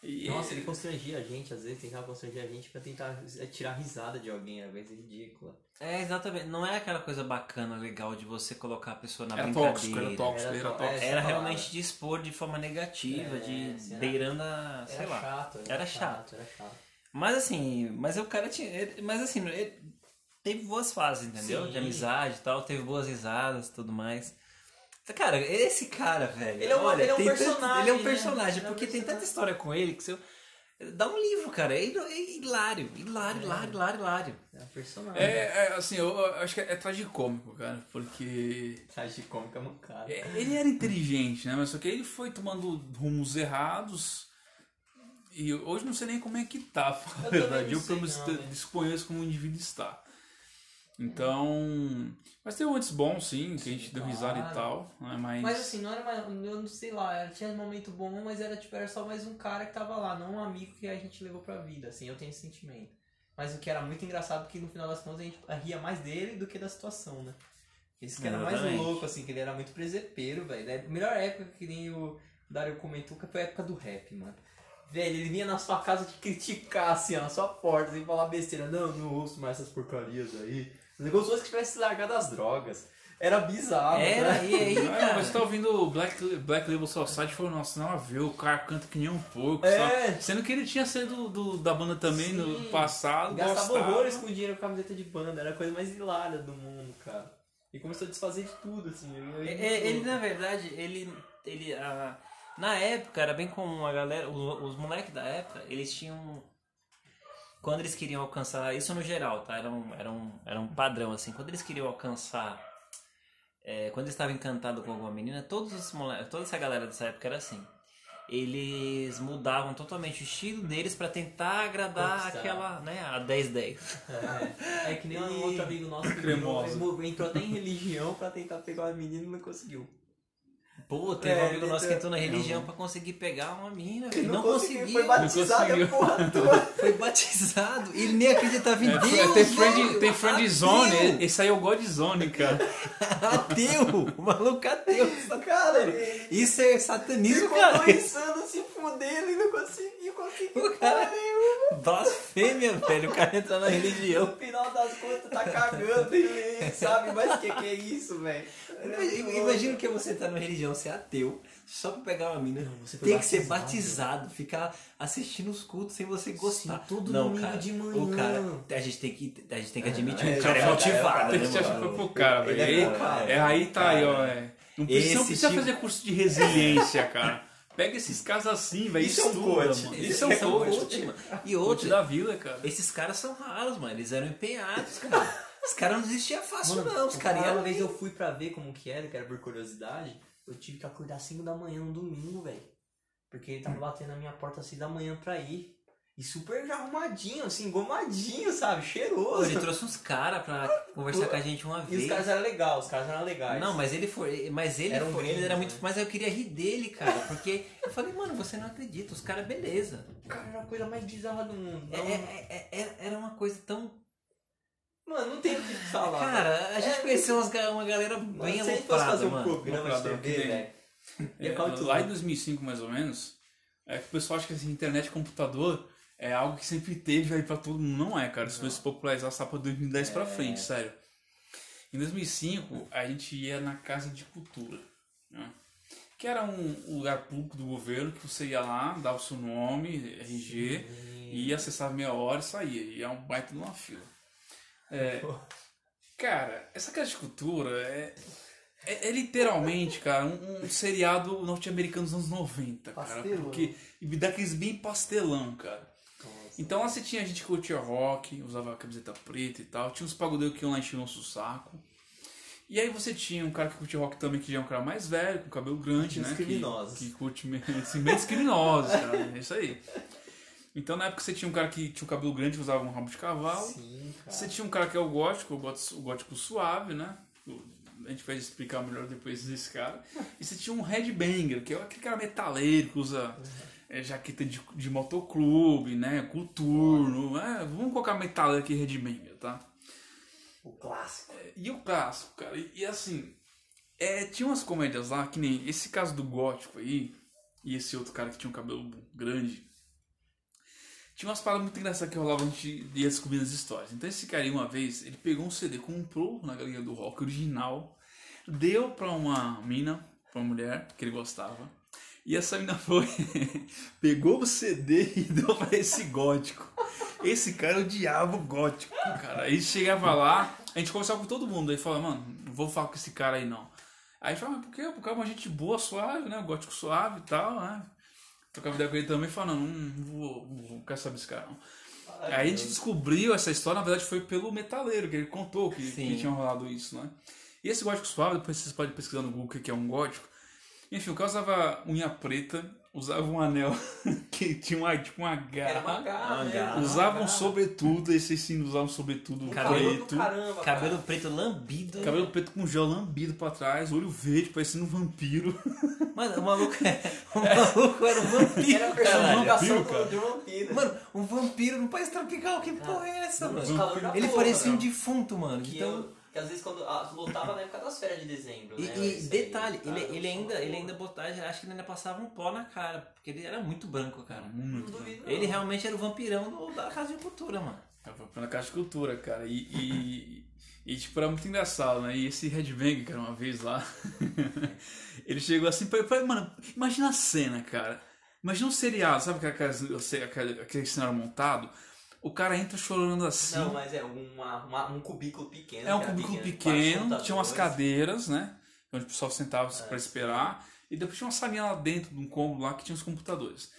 E- Nossa, ele constrangia a gente, às vezes tentava constranger a gente pra tentar tirar risada de alguém, às vezes ridícula. É, exatamente. Não é aquela coisa bacana, legal de você colocar a pessoa na Era brincadeira. tóxico, era tóxico, Era era tó- tóxico. é, Era realmente de expor de forma negativa, É, de era- beirando a. sei Era lá. chato, Era chato. Era chato. Mas assim, mas o cara tinha. ele- Mas assim, ele teve boas fases, entendeu? Sim. De amizade e tal, teve boas risadas e tudo mais. Cara, esse cara, velho. Ele é um- olha, ele é um tem tanto- personagem, ele é um né? personagem, Ele é um porque tem tanta personagem. história com ele que se eu. Dá um livro, cara. É é hilário, hilário, hilário, hilário, hilário. É um personagem. É, é, assim, eu, eu acho que é, é tragicômico, cara, porque. Tragicômica mancada. é, Ele era inteligente, né? Mas só que ele foi tomando rumos errados. E hoje não sei nem como é que tá, pra falar a Eu também verdade. Eu sei pelo menos não, né? desconheço como o indivíduo está. Então. Mas tem momentos bons, sim, que a gente deu risada e tal. Né? Mas. Mas assim, não era mais, eu não sei lá, tinha um momento bom, mas era tipo, era só mais um cara que tava lá, não um amigo que a gente levou pra vida, assim, eu tenho esse sentimento. Mas o que era muito engraçado é que no final das contas a gente ria mais dele do que da situação, né? Isso que era mais louco, assim, que ele era muito presepeiro, velho. A melhor época que nem o Dario comentou que foi a época do rap, mano. Velho, ele vinha na sua casa te criticar, assim, ó, na sua porta, sem falar besteira. Não, não ouço mais essas porcarias aí. O negócio fosse que tivesse largado as drogas. Era bizarro, Era, né? e aí, Ah, cara? mas você tá ouvindo o Black, Black Label Society e falou, nossa, não a ver, o cara canta que nem um porco, É. Sendo que ele tinha sido do, da banda também no Sim. passado, Gastava gostava. horrores com dinheiro com camiseta de banda, era a coisa mais hilária do mundo, cara. E começou a desfazer de tudo, assim. É, é, ele, na verdade, ele. ele ah, na época era bem comum a galera. Os, os moleques da época, eles tinham. Quando eles queriam alcançar. Isso no geral, tá? Era um, era um, era um padrão, assim. Quando eles queriam alcançar. é, quando eles estavam encantados com alguma menina, todos os moleques, toda essa galera dessa época era assim. Eles mudavam totalmente o estilo deles pra tentar agradar Conquistar. aquela, né, a 10-10. É, é que nem um (laughs) E- outro amigo nosso que entrou, entrou até em religião pra tentar pegar uma menina e não conseguiu. Pô, teve É, um amigo nosso que então- entrou na religião pra conseguir pegar uma mina, Ele velho. Não, conseguiu, conseguiu. Foi batizado conseguiu. a porra (laughs) toda. Foi batizado. Ele nem acreditava em É, Deus. tem friend, velho. tem friend zone, esse aí é o God Zone, cara. (laughs) Ateu. O maluco ateu. Cara, ele Isso é satanismo, ficou cara. pensando se fudendo e não conseguiu, conseguiu O cara- nenhuma. Blasfêmia, velho. O cara entra na religião. No final das contas tá cagando e nem sabe mais o que, que é isso, velho. Imagina, imagina que você tá na religião, ser ateu, só pra pegar uma mina. você foi tem que ser batizado. ficar assistindo os cultos sem você gostar. Sim, todo não, domingo cara, de manhã. O cara, a gente tem que, a gente tem que admitir É, que o cara é é, motivado, Tem que te achar foi pro cara, é velho. É, aí tá aí, ó. É. Não precisa, não precisa tipo- fazer curso de resiliência, cara. Pega esses caras assim, velho. Isso é um coach. mano. Isso Isso é um coach. coach, mano. E outro, da vida, cara. Esses caras são raros, mano. Eles eram empenhados, cara. Os caras não desistiam fácil, Mano, não. Os caras uma vez eu fui pra ver como que era, que era por curiosidade, eu tive que acordar às 5 da manhã no domingo, velho. Porque ele tava batendo na minha porta às 6 da manhã pra ir. E super já arrumadinho, assim, engomadinho, sabe? Pô, Cheiroso. ele trouxe uns caras pra conversar com a gente uma E os vez. caras eram legais, os caras eram legais. Não, mas ele foi. Mas ele Era um foi. gringo, ele era muito. né? Mas eu queria rir dele, cara. Porque eu falei, mano, você não acredita. Os caras, beleza. Cara, era a coisa mais bizarra do mundo. É- é- é- é- era uma coisa tão. Mano, não tem o que falar. Cara, a gente É, conheceu umas, uma galera Mano, bem se a gente fosse aloprada, fazer um mano. programa de Aloprada, que TV, velho. É, lá em louco. 2005, mais ou menos, é que o pessoal acha que assim, internet e computador é algo que sempre teve aí pra todo mundo. Não é, cara. Isso foi se popularizar só pra 2010 pra frente, sério. Em 2005, a gente ia na Casa de Cultura, né? que era um lugar público do governo que você ia lá, dava o seu nome, RG, e ia acessar meia hora e saía. E é um baita de uma fila. É, cara, essa Casa de Cultura é, é, é literalmente, cara, um, um seriado norte-americano dos anos 90, cara. Pastelão. Porque, e daqueles bem pastelão, cara. Então lá você tinha gente que curtia rock, usava camiseta preta e tal. Tinha uns pagodeiros que iam lá encher o nosso saco. E aí você tinha um cara que curtia rock também, que já é um cara mais velho, com cabelo grande, né? criminosos. Que, que curte me- assim, bem criminosos, cara. É isso aí. Então na época você tinha um cara que tinha o cabelo grande e usava um rabo de cavalo. Sim. Você tinha um cara que é o gótico, o gótico, o gótico suave, né? A gente vai explicar melhor depois desse cara. E você tinha um headbanger, que é aquele cara metaleiro que usa é, jaqueta de, de motoclube, né? Coturno. É, vamos colocar metaleiro aqui, headbanger, tá? O clássico. E o clássico, cara. E, e assim, é, tinha umas comédias lá, que nem esse caso do gótico aí, e esse outro cara que tinha um cabelo grande. Tinha umas paradas muito engraçadas que rolavam, a gente ia descobrindo as histórias. Então esse cara uma vez, ele pegou um CD, comprou na galeria do rock original, deu pra uma mina, pra uma mulher que ele gostava. E essa mina (laughs) foi, pegou o CD e deu pra esse gótico. Esse cara odiava o gótico, cara. Aí chegava lá, a gente conversava com todo mundo. Aí falava, mano, não vou falar com esse cara aí não. Aí a gente falava, mas por quê? Porque é uma gente boa, suave, né? O gótico suave e tal, né? Trocava ideia com ele também, falando, não, não vou, vou, quero saber desse cara não. Aí a gente descobriu essa história, na verdade foi pelo metaleiro, que ele contou que, que tinha rolado isso, né? E esse gótico suave, depois vocês podem pesquisar no Google o que é um gótico. Enfim, o cara usava unha preta, usava um anel (laughs) que tinha uma, tipo uma garra. Era uma garra, Uma né? garra. Uma Usavam garra. sobretudo, esses sim usavam sobretudo Cabelo preto. do caramba, Cabelo cara. preto lambido. Cabelo preto com gel lambido pra trás, olho verde, parecendo um vampiro. (laughs) Mano, o maluco, o maluco era um vampiro. Era a caralho. personificação Vampiro, cara. de um vampiro. Mano, um vampiro no país tropical, que porra é essa, Mano, Ele porra, parecia um defunto, mano. Que Então, eu, Porque às vezes quando ah, lotava na época das férias de dezembro, E, né? e detalhe, cara, ele, ele ainda, ele ainda botava, acho que ele ainda passava um pó na cara, porque ele era muito branco, cara. Não Muito. duvido, não. Ele realmente era o vampirão do- da Casa de Cultura, mano. Tava na Caixa de Cultura, cara. E, e, e, tipo, era muito engraçado, né? E esse Headbang, cara, uma vez lá, (laughs) ele chegou assim, pra, pra- mano, imagina a cena, cara. Imagina um seriado, sabe aquela, aquele, aquele cenário montado? O cara entra chorando assim. Não, mas é uma, uma- um cubículo pequeno. é um cubículo quatro pequeno, tinha umas cadeiras, né? Onde o pessoal sentava É, pra esperar. E depois tinha uma salinha lá dentro, de um cômodo lá, que tinha os computadores.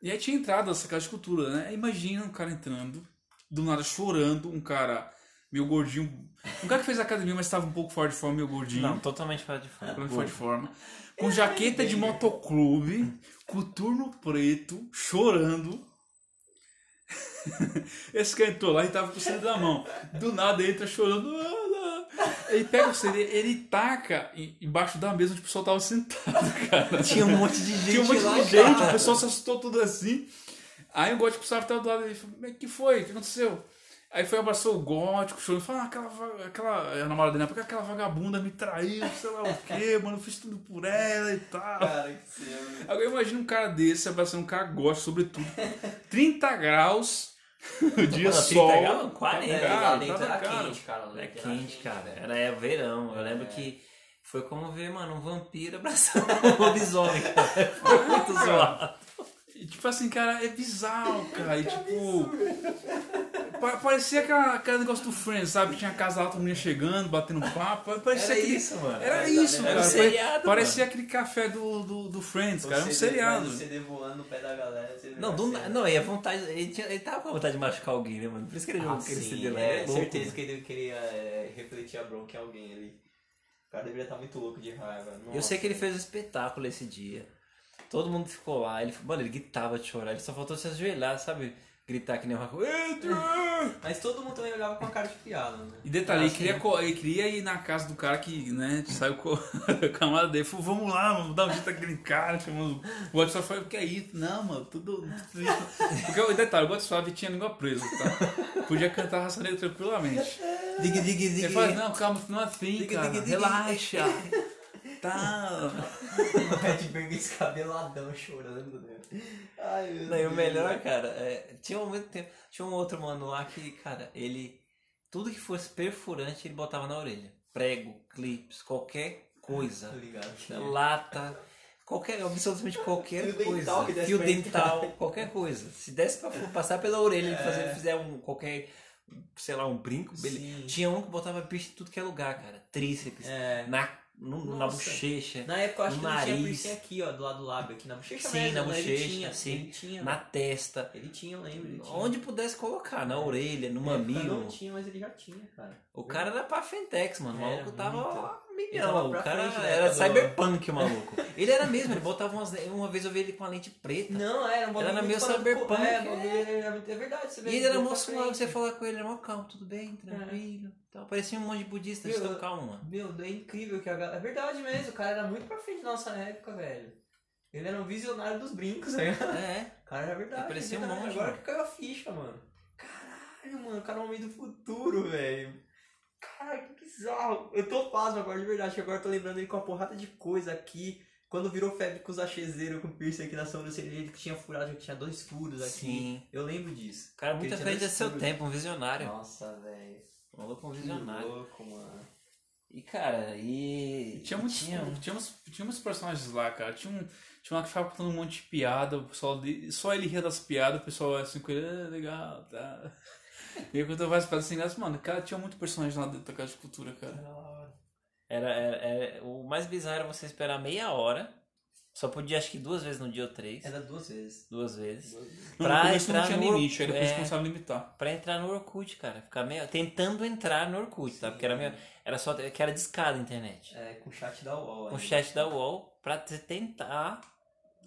E aí tinha entrada essa casa de cultura, né? Imagina um cara entrando, do nada chorando, um cara meio gordinho. Um cara que fez academia, mas estava um pouco fora de forma, meio gordinho. Não, totalmente fora de forma. Totalmente fora de forma. (laughs) Com jaqueta de motoclube, coturno preto, chorando. (laughs) Esse cara entrou lá e tava com o CD da mão. Do nada entra chorando. "Ah, ah". Ele pega o CD, ele taca em- embaixo da mesa onde o pessoal tava sentado, (laughs) cara. Tinha um monte de gente Tinha um monte lá, de gente, cara. o pessoal se assustou tudo assim. Aí o gótico Gustavo tava do lado dele e falou, mas que foi? O que aconteceu? Aí foi, abraçou o gótico, chorando, falou, ah, aquela, aquela, a namorada dele, porque aquela vagabunda me traiu, sei lá o quê, mano, eu fiz tudo por ela e tal. Cara, que cena. Agora imagina um cara desse abraçando um cara gótico, sobretudo, 30 graus, (laughs) o dia Mano, 30 sol. graus, 40, É, cara, lá dentro era caro. quente, cara. É quente, cara. Era é verão. Eu lembro É. que foi como ver, mano, um vampiro abraçando (laughs) um lobisomem, cara. Foi muito zoado. E, tipo assim, cara, é bizarro, (laughs) cara. E tipo. pa- Parecia aquela, aquele negócio do Friends, sabe? Tinha a casa lá, todo mundo ia chegando, batendo papo. Parecia Era aquele- isso, mano. Era Era- isso, era cara. um Pare- seriado, Parecia aquele café do, do, do Friends, cara. Era um seriado. mas O CD voando no pé da galera. Não, do, não, e a vontade. Ele, tinha, ele tava com a vontade de machucar alguém, né, mano? Por isso que ele jogou Ah, aquele sim, CD lá. é, é louco, certeza mano. que ele queria é, refletir a bronca em alguém ali. O cara deveria estar muito louco de raiva. Eu sei que ele fez um espetáculo esse dia. Todo mundo ficou lá. Ele, mano, ele gritava de chorar. Ele só faltou se ajoelhar, sabe? Gritar que nem um raco. (laughs) Mas todo mundo também olhava com a cara de piada, né? E detalhe, ele queria, co- ele queria ir na casa do cara que, né, saiu com (laughs) a camada dele. Falou, vamos lá, vamos dar um jeito naquele cara. Chamando... O Godsuave falou, o que é isso? Não, mano, tudo, tudo isso. Porque o detalhe, o Godsuave tinha a língua presa, tá? Podia cantar a raça negra tranquilamente. Dig, dig, dig. Ele fala, não, calma, não é assim, cara. Relaxa. Tá. O Red Bang descabeladão chorando, né? Ai, meu Não, e o Deus. melhor, cara, é, tinha um momento tempo, tinha um outro mano lá que, cara, ele tudo que fosse perfurante ele botava na orelha. Prego, clips, qualquer coisa. Tô ligado. Lata, qualquer, absolutamente qualquer (laughs) Fio coisa. dental que desse Fio dental, entrar. qualquer coisa. Se desse pra passar pela orelha e É. fazer, fizer um qualquer, sei lá, um brinco, ele, tinha um que botava bicho em tudo que é lugar, cara. Tríceps, É. na, no- na bochecha. Na época eu acho No que ele tinha nariz. piercing aqui, ó, do lado do lábio, aqui na bochecha Sim, mesmo, na né? Ele bochecha, tinha, sim. Ele tinha, Na testa. ele tinha, eu lembro. Ele tinha. Onde pudesse colocar, na orelha, no mamilo. Não tinha, mas ele já tinha, cara. O cara era pra Fentex, mano. O maluco tava ó, Ele milhão. O cara frente, né, era do- cyberpunk, o maluco. (laughs) Ele era mesmo, ele botava umas. Uma vez eu vi ele com a lente preta. Não, era um Era meio cyberpunk, É, é. é verdade. Você vê E ele era mó suave, você falar com ele, era mó calmo, tudo bem, tranquilo. Então, parecia um monte de budista, Meu, tão calmo, mano. Meu, é incrível que a galera... É verdade mesmo, o cara era muito pra frente da nossa época, velho. Ele era um visionário dos brincos, né? É, (laughs) O cara era verdade. Parecia um monge, Agora mano. que caiu a ficha, mano. Caralho, mano, o cara é um homem do futuro, velho. Caralho, que bizarro. Eu tô pasmo agora, de verdade, que agora eu tô lembrando ele com uma porrada de coisa aqui. Quando virou febre com os achezeiros, com o piercing aqui na sobrancelha, ele que tinha furado, que tinha dois furos aqui. sim. Eu lembro disso. Cara ele frente dois seu furos. tempo, um visionário. Nossa, velho. Um maluco, um Que visionário. louco, mano. E, cara, e. Tinha muitos, Tinha tinha, uns, tinha uns personagens lá, cara. Tinha um, tinha um lá que ficava contando um monte de piada, o pessoal só ele ria das piadas, o pessoal assim ah, legal, tá. E aí quando eu várias piadas assim, mano, cara, tinha muito personagem lá dentro da casa de cultura, cara. Era, era, era- o mais bizarro era você esperar meia hora. Só podia, acho que duas vezes no dia ou três. Era duas vezes. Duas vezes. Não, Pra começo não entrar tinha no- limite, aí depois é. começaram a limitar. Pra entrar no Orkut, cara. Ficar meio. Tentando entrar no Orkut, tá? Porque era, meio, era só. Que era discada a internet. É, com o chat da UOL. Com o chat da UOL pra te- tentar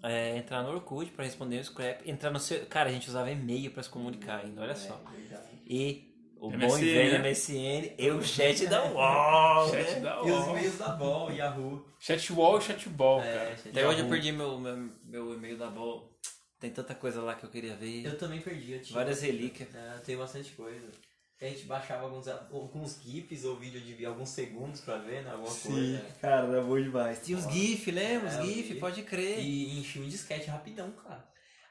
é, entrar no Orkut pra responder o scrap. Entrar no seu. Cara, a gente usava e-mail pra se comunicar ainda, olha só. É, verdade. E o bom MSN, e velho né? MSN e o chat da (laughs) UOL. Chat né? da E os UOL. e-mails da Ball, Yahoo. Chatwall e chatball, É, cara. chat- Até hoje eu perdi meu, meu, meu e-mail da UOL. Tem tanta coisa lá que eu queria ver. Eu também perdi, eu tinha. Várias relíquias. É, tem bastante coisa. A gente baixava alguns, alguns GIFs ou vídeo de alguns segundos pra ver, né? Alguma coisa. cara, era bom demais. Tinha os Ó. GIF, lembra? É, os o GIF, GIF. pode crer. E enchia um disquete rapidão, cara.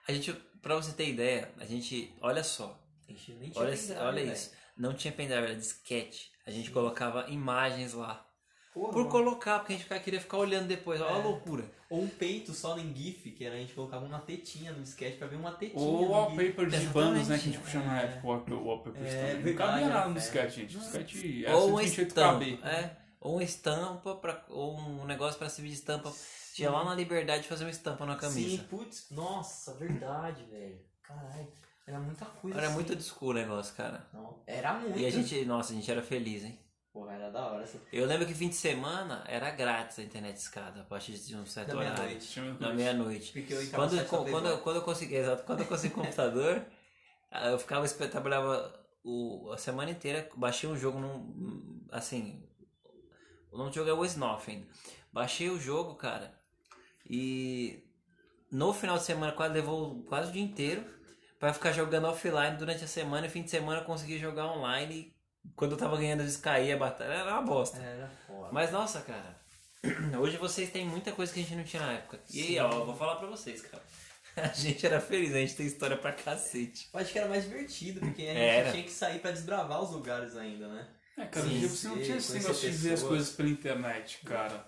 A gente, pra você ter ideia, a gente, olha só, Nem tinha olha, pendrive, olha isso. Não tinha pendrive, era disquete. A gente Sim. colocava imagens lá. Porra, Por mano. colocar, porque a gente queria ficar olhando depois. Olha a É. loucura. Ou um peito só em GIF, que era a gente colocava uma tetinha no disquete pra ver uma tetinha. Ou no wallpaper de bandas, né? Que a gente puxa na É. época, wallpaper, wallpapers É, também. Não cabia nada era no fé. disquete, gente. O disquete era Ou um estampa. É, ou uma estampa, pra, ou um negócio pra servir de estampa. Tinha lá na liberdade de fazer uma estampa na camisa. Sim, putz, nossa, verdade, velho. Caralho, era muita coisa. Era assim. muito school o negócio, cara. Não, era muito. E a gente, nossa, a gente era feliz, hein? Pô, era da hora essa. Eu lembro que fim de semana era grátis a internet escada, a partir de um certo Da horário. meia-noite. Na meia-noite. Porque eu Quando, quando, eu- quando eu consegui, exato, quando eu consegui computador, ah, eu ficava, trabalhava o, a semana inteira, baixei um jogo num, assim, o nome do jogo é Was Nothing. Baixei o jogo, cara, e no final de semana quase levou quase o dia inteiro pra ficar jogando offline durante a semana e fim de semana eu consegui jogar online e quando eu tava ganhando eles caía a batalha, era uma bosta. Era foda. Mas nossa, cara, (clears throat) hoje vocês têm muita coisa que a gente não tinha na época. E aí, ó, eu vou falar pra vocês, cara. (laughs) A gente era feliz, a gente tem história pra cacete. Eu acho que era mais divertido, porque a gente Era. tinha que sair pra desbravar os lugares ainda, né? É, cara, Sim, hoje você não sim, tinha esse conhecer negócio de ver as pessoas. coisas pela internet, cara.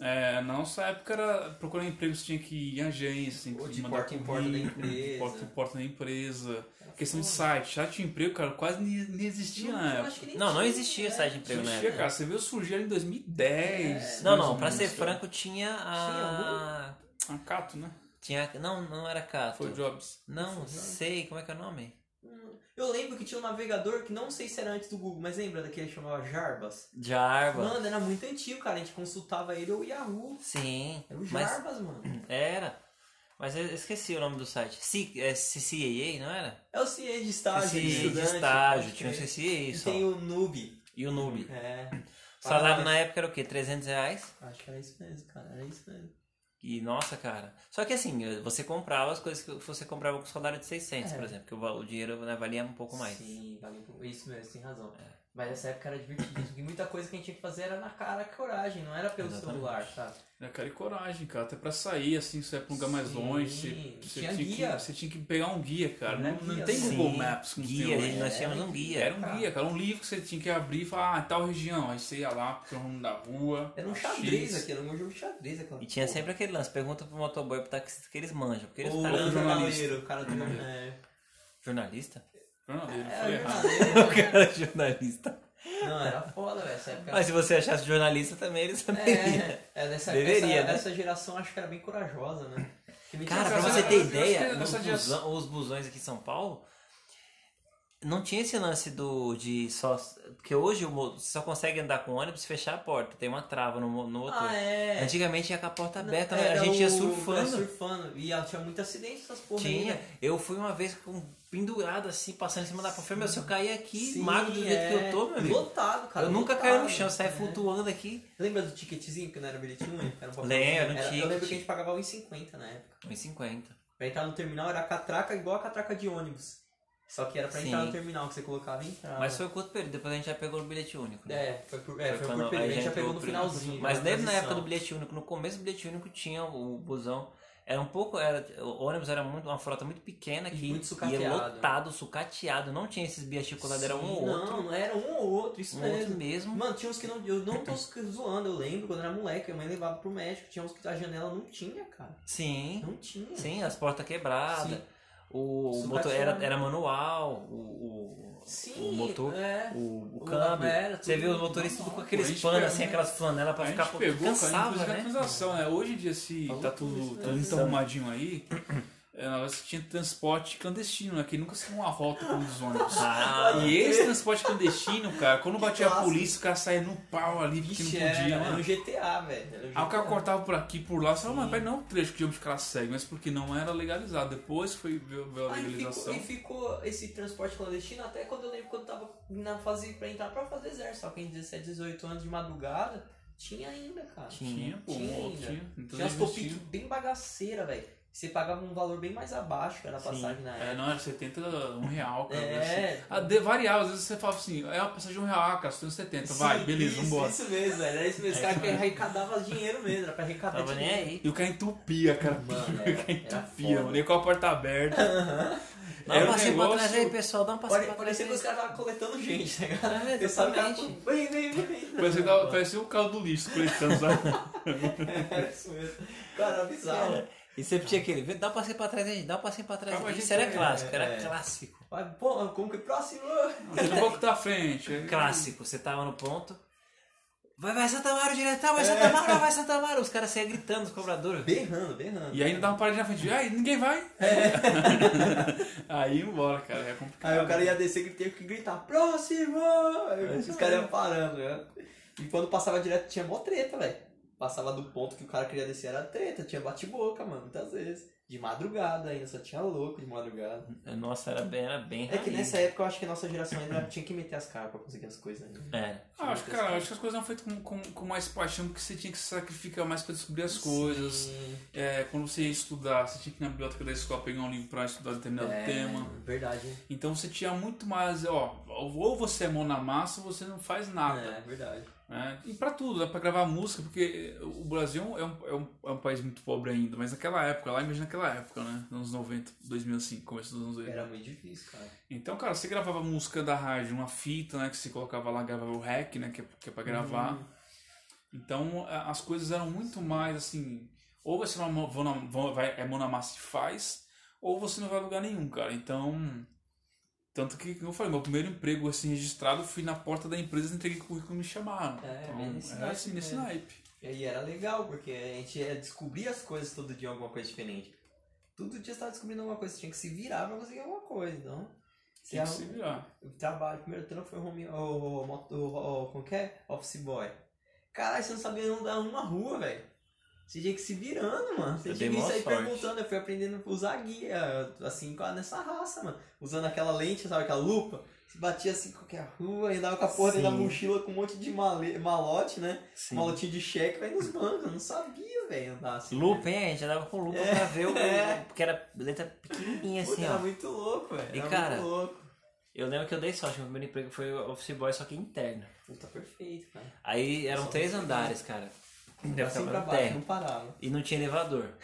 É, na nossa época era procurar emprego, você tinha que ir em agência, tinha Ou que de mandar porta em porta da empresa. Porta em porta da empresa. Era Questão de foda. site, site de emprego, cara, quase nem, existia Não, na época. Não, não tinha, existia né? site de emprego na Existia, época. cara, você viu surgir em 2010. Não, mais não, ou pra ser franco, tinha a. A Cato, né? Tinha. Não, não era Cato. Foi Jobs. Não, Foi Jobs. sei, como é que é o nome? Eu lembro que tinha um navegador que não sei se era antes do Google, mas lembra daquele que chamava Jarbas? Java. Mano, era muito antigo, cara. A gente consultava ele ou o Yahoo. Sim. Era o Mas Jarbas, mano. (clears throat) era. Mas eu esqueci o nome do site. C, é CCAA, não era? É o CIE de estágio, CCAA de de estudante. estágio, pode tinha o crer. CCAA E só. tem o Noob. E o Noob. É. O salário na época era o quê? 300 reais? Acho que era isso mesmo, cara. Era isso mesmo. E nossa, cara. Só que assim, você comprava as coisas que você comprava com salário de 600, É. por exemplo, que o, o dinheiro né, valia um pouco mais. Sim, vale um pouco. Isso mesmo, tem razão. É. Mas essa época era divertidíssimo. Porque muita coisa que a gente tinha que fazer era na cara e coragem, não era pelo Exatamente. celular, sabe? Era cara e coragem, cara. Até pra sair, assim, você ia pra um lugar mais longe, você, você tinha tinha, guia. Que, você tinha que pegar um guia, cara. Não, não guia, tem sim. Google Maps como Guia, tem hoje. nós É, tínhamos um guia. Era um cara. guia, cara. Um livro que você tinha que abrir e falar, ah, tal região. Aí você ia lá pro rumo da rua. Era um X. xadrez aqui, era um jogo de xadrez aquela E tinha porra. sempre aquele lance, pergunta pro motoboy pro taxista que eles manjam, porque eles O Ou jornalista. jornaleiro, o cara do. É, jornalista? Jornaleiro, é, falei errado. (laughs) o cara é jornalista. Não, era foda, velho. Essa época Mas se você achasse jornalista também, eles saberiam. É, é nessa, Deveria, essa, né? essa geração acho que era bem corajosa, né? Cara, pra você ter ideia, busão- os busões aqui em São Paulo, não tinha esse lance do de só. Porque hoje você só consegue andar com o ônibus se fechar a porta, tem uma trava no, no motor. Ah, é. Antigamente ia com a porta aberta, Não, né? a gente ia surfando. era surfando. E ah, tinha muito acidente essas porra aí, Tinha. né? Eu fui uma vez com pendurado assim, passando em cima da porta. Meu, se eu cair aqui, Sim, magro do jeito que eu tô, meu amigo. Lotado, cara. eu nunca caí no chão, saí É. flutuando aqui. Lembra do ticketzinho que não era bilhetinho? Era um papel- Lembro, era, ticket. Eu lembro que a gente pagava 1,50 na época. 1,50. Pra entrar no terminal era catraca igual a catraca de ônibus. Só que era pra Sim. entrar no terminal, que você colocava e entrava. Mas foi curto período, depois a gente já pegou o bilhete único. Né? É, foi por, é, Foi foi por período. A gente já pegou no finalzinho. Mas mesmo na época transição. do bilhete único, no começo do bilhete único tinha o busão. Era um pouco. Era, o ônibus era muito, uma frota muito pequena que muito ia lotado, sucateado. Não tinha esses biachicolados, era um ou outro. Não, não era um ou outro, isso Um outro mesmo. mesmo. Mano, tinha uns que não. Eu não tô (clears throat) zoando, eu lembro quando era moleque, a mãe levava pro médico, tinha uns que a janela não tinha, cara. Sim. Não tinha. Sim, as portas quebradas. Sim. O, o motor era, era manual. O, o, Sim, o motor. é. O, o O- câmbio. era Você vê os motoristas tudo com aqueles panos, assim, né? aquelas flanelas pra A ficar gente pegou, cara, cansava, né? né? Hoje em dia, se Falou tá tudo tudo, isso, tudo né? muito arrumadinho aí, é, nós tinha transporte clandestino, né? Que nunca se deu uma volta com os ônibus. (laughs) Ah, E esse transporte clandestino, cara, quando batia a clássico. polícia, o cara saía no pau ali, porque Vixe, não podia, era mano. no GTA, velho. Aí o cara cortava por aqui, por lá, Sim. mas não é um trecho que os caras seguem, mas porque não era legalizado. Depois foi a Aí legalização. ficou, e ficou esse transporte clandestino até quando eu lembro quando eu tava na fase pra entrar pra fazer exército. Só que em 17, 18 anos de madrugada, tinha ainda, cara. Tinha. Tinha, pô, Tinha um ainda. tinha. Então Tinha umas bem bagaceiras, velho. Você pagava um valor bem mais abaixo que era a Sim. passagem na É, época. não, era 70, um real, cara. É. Assim. Ah, de, variava, às vezes você falava assim, é uma passagem de um real, ah, cara, você tem 70, vai, Sim, beleza, isso, vambora. Isso mesmo, velho. Era isso mesmo. Os É caras isso que mesmo. arrecadavam dinheiro mesmo, era pra arrecadar Tava nem dinheiro. aí. E o cara entupia, cara. Mano, (laughs) o era, cara era entupia, mano. E com a porta aberta. Dá Era um um passinho pra trás aí, pessoal. Dá um passinho Pare- pra trás Parecia que os caras estavam coletando gente, tá ligado? É, era exatamente. Vem, vem, vem. Parecia, parecia o carro do lixo coletando, sabe? Era (laughs) isso mesmo. Cara, bizarro. E sempre tinha aquele, "Vê, dá um passinho pra trás aí, dá um passinho pra trás Calma, aí. gente, Isso era é, clássico, era é. clássico. Vai, pô, como que próximo? Você um pouco da frente. aí- (laughs) Clássico, você tava no ponto. Vai, vai Santa Amaro, diretão, vai Santa Amaro, vai Santa Amaro. Os caras saíam gritando, os cobradores. Berrando, berrando. E ainda dá uma paradinha na frente. Ai, ninguém vai. (laughs) aí embora, cara. É complicado. Aí o cara ia descer e tinha que gritar, próximo! Aí os caras iam parando, né? E quando passava direto tinha mó treta, velho. Passava do ponto que o cara queria descer, era treta, tinha bate-boca, mano, muitas vezes. De madrugada ainda, só tinha louco de madrugada. Nossa, era bem, era bem É que raiz. nessa época eu acho que a nossa geração ainda tinha que meter as caras pra conseguir as coisas, né? É. Ah, acho, que, cara, acho que as coisas eram feitas com, com, com mais paixão, porque você tinha que se sacrificar mais pra descobrir as coisas. Sim. É, quando você ia estudar, você tinha que ir na biblioteca da escola pegar um livro pra estudar determinado É, tema. Verdade. Então você tinha muito mais, ó, ou você é mão na massa ou você não faz nada. É, verdade. Né? E pra tudo, dá pra gravar música, porque o Brasil é um, é, um, é um país muito pobre ainda, mas naquela época, lá imagina naquela época, né? Nos anos 90, 2005, começo dos anos 80. Era muito difícil, cara. Então, cara, você gravava música da rádio, uma fita, né? Que você colocava lá, gravava o rec, né? Que é, que é pra gravar. Uhum. Então, as coisas eram muito mais assim. Ou você não vai, é mão na massa e faz, ou você não vai a lugar nenhum, cara. Então. Tanto que, como eu falei, meu primeiro emprego assim registrado, fui na porta da empresa, entreguei currículo e me chamaram. É, então, bem nesse era naipe assim, nesse mesmo. naipe. E era legal, porque a gente ia descobrir as coisas todo dia, alguma coisa diferente. Todo dia você tava descobrindo alguma coisa, você tinha que se virar pra conseguir alguma coisa, então. Tinha que arrum- se virar. O trabalho, o primeiro trampo foi home, o, o, o- como que é? Office boy. Caralho, você não sabia andar uma rua, velho. Você tinha que se virando, mano. Você Eu tinha que sair sorte. perguntando. Eu fui aprendendo a usar guia, assim, com nessa raça, mano. Usando aquela lente, sabe, aquela lupa. Você batia assim em qualquer rua e dava com a porra dentro da Sim. mochila com um monte de male, malote, né? Sim. Malotinho de cheque, vai nos bancos. Eu não sabia, velho, andar assim. Lupa, hein? A gente andava com lupa pra ver o. (laughs) É. Porque era letra pequenininha Puta, assim, era ó. muito louco, velho. E, Era cara, muito louco. Eu lembro que eu dei sorte, meu primeiro emprego foi office boy, só que interno. Puta, perfeito, cara. Aí eram Só três andares, cara. Eu Pra ficava baixo, térreo. não parava. E não tinha elevador.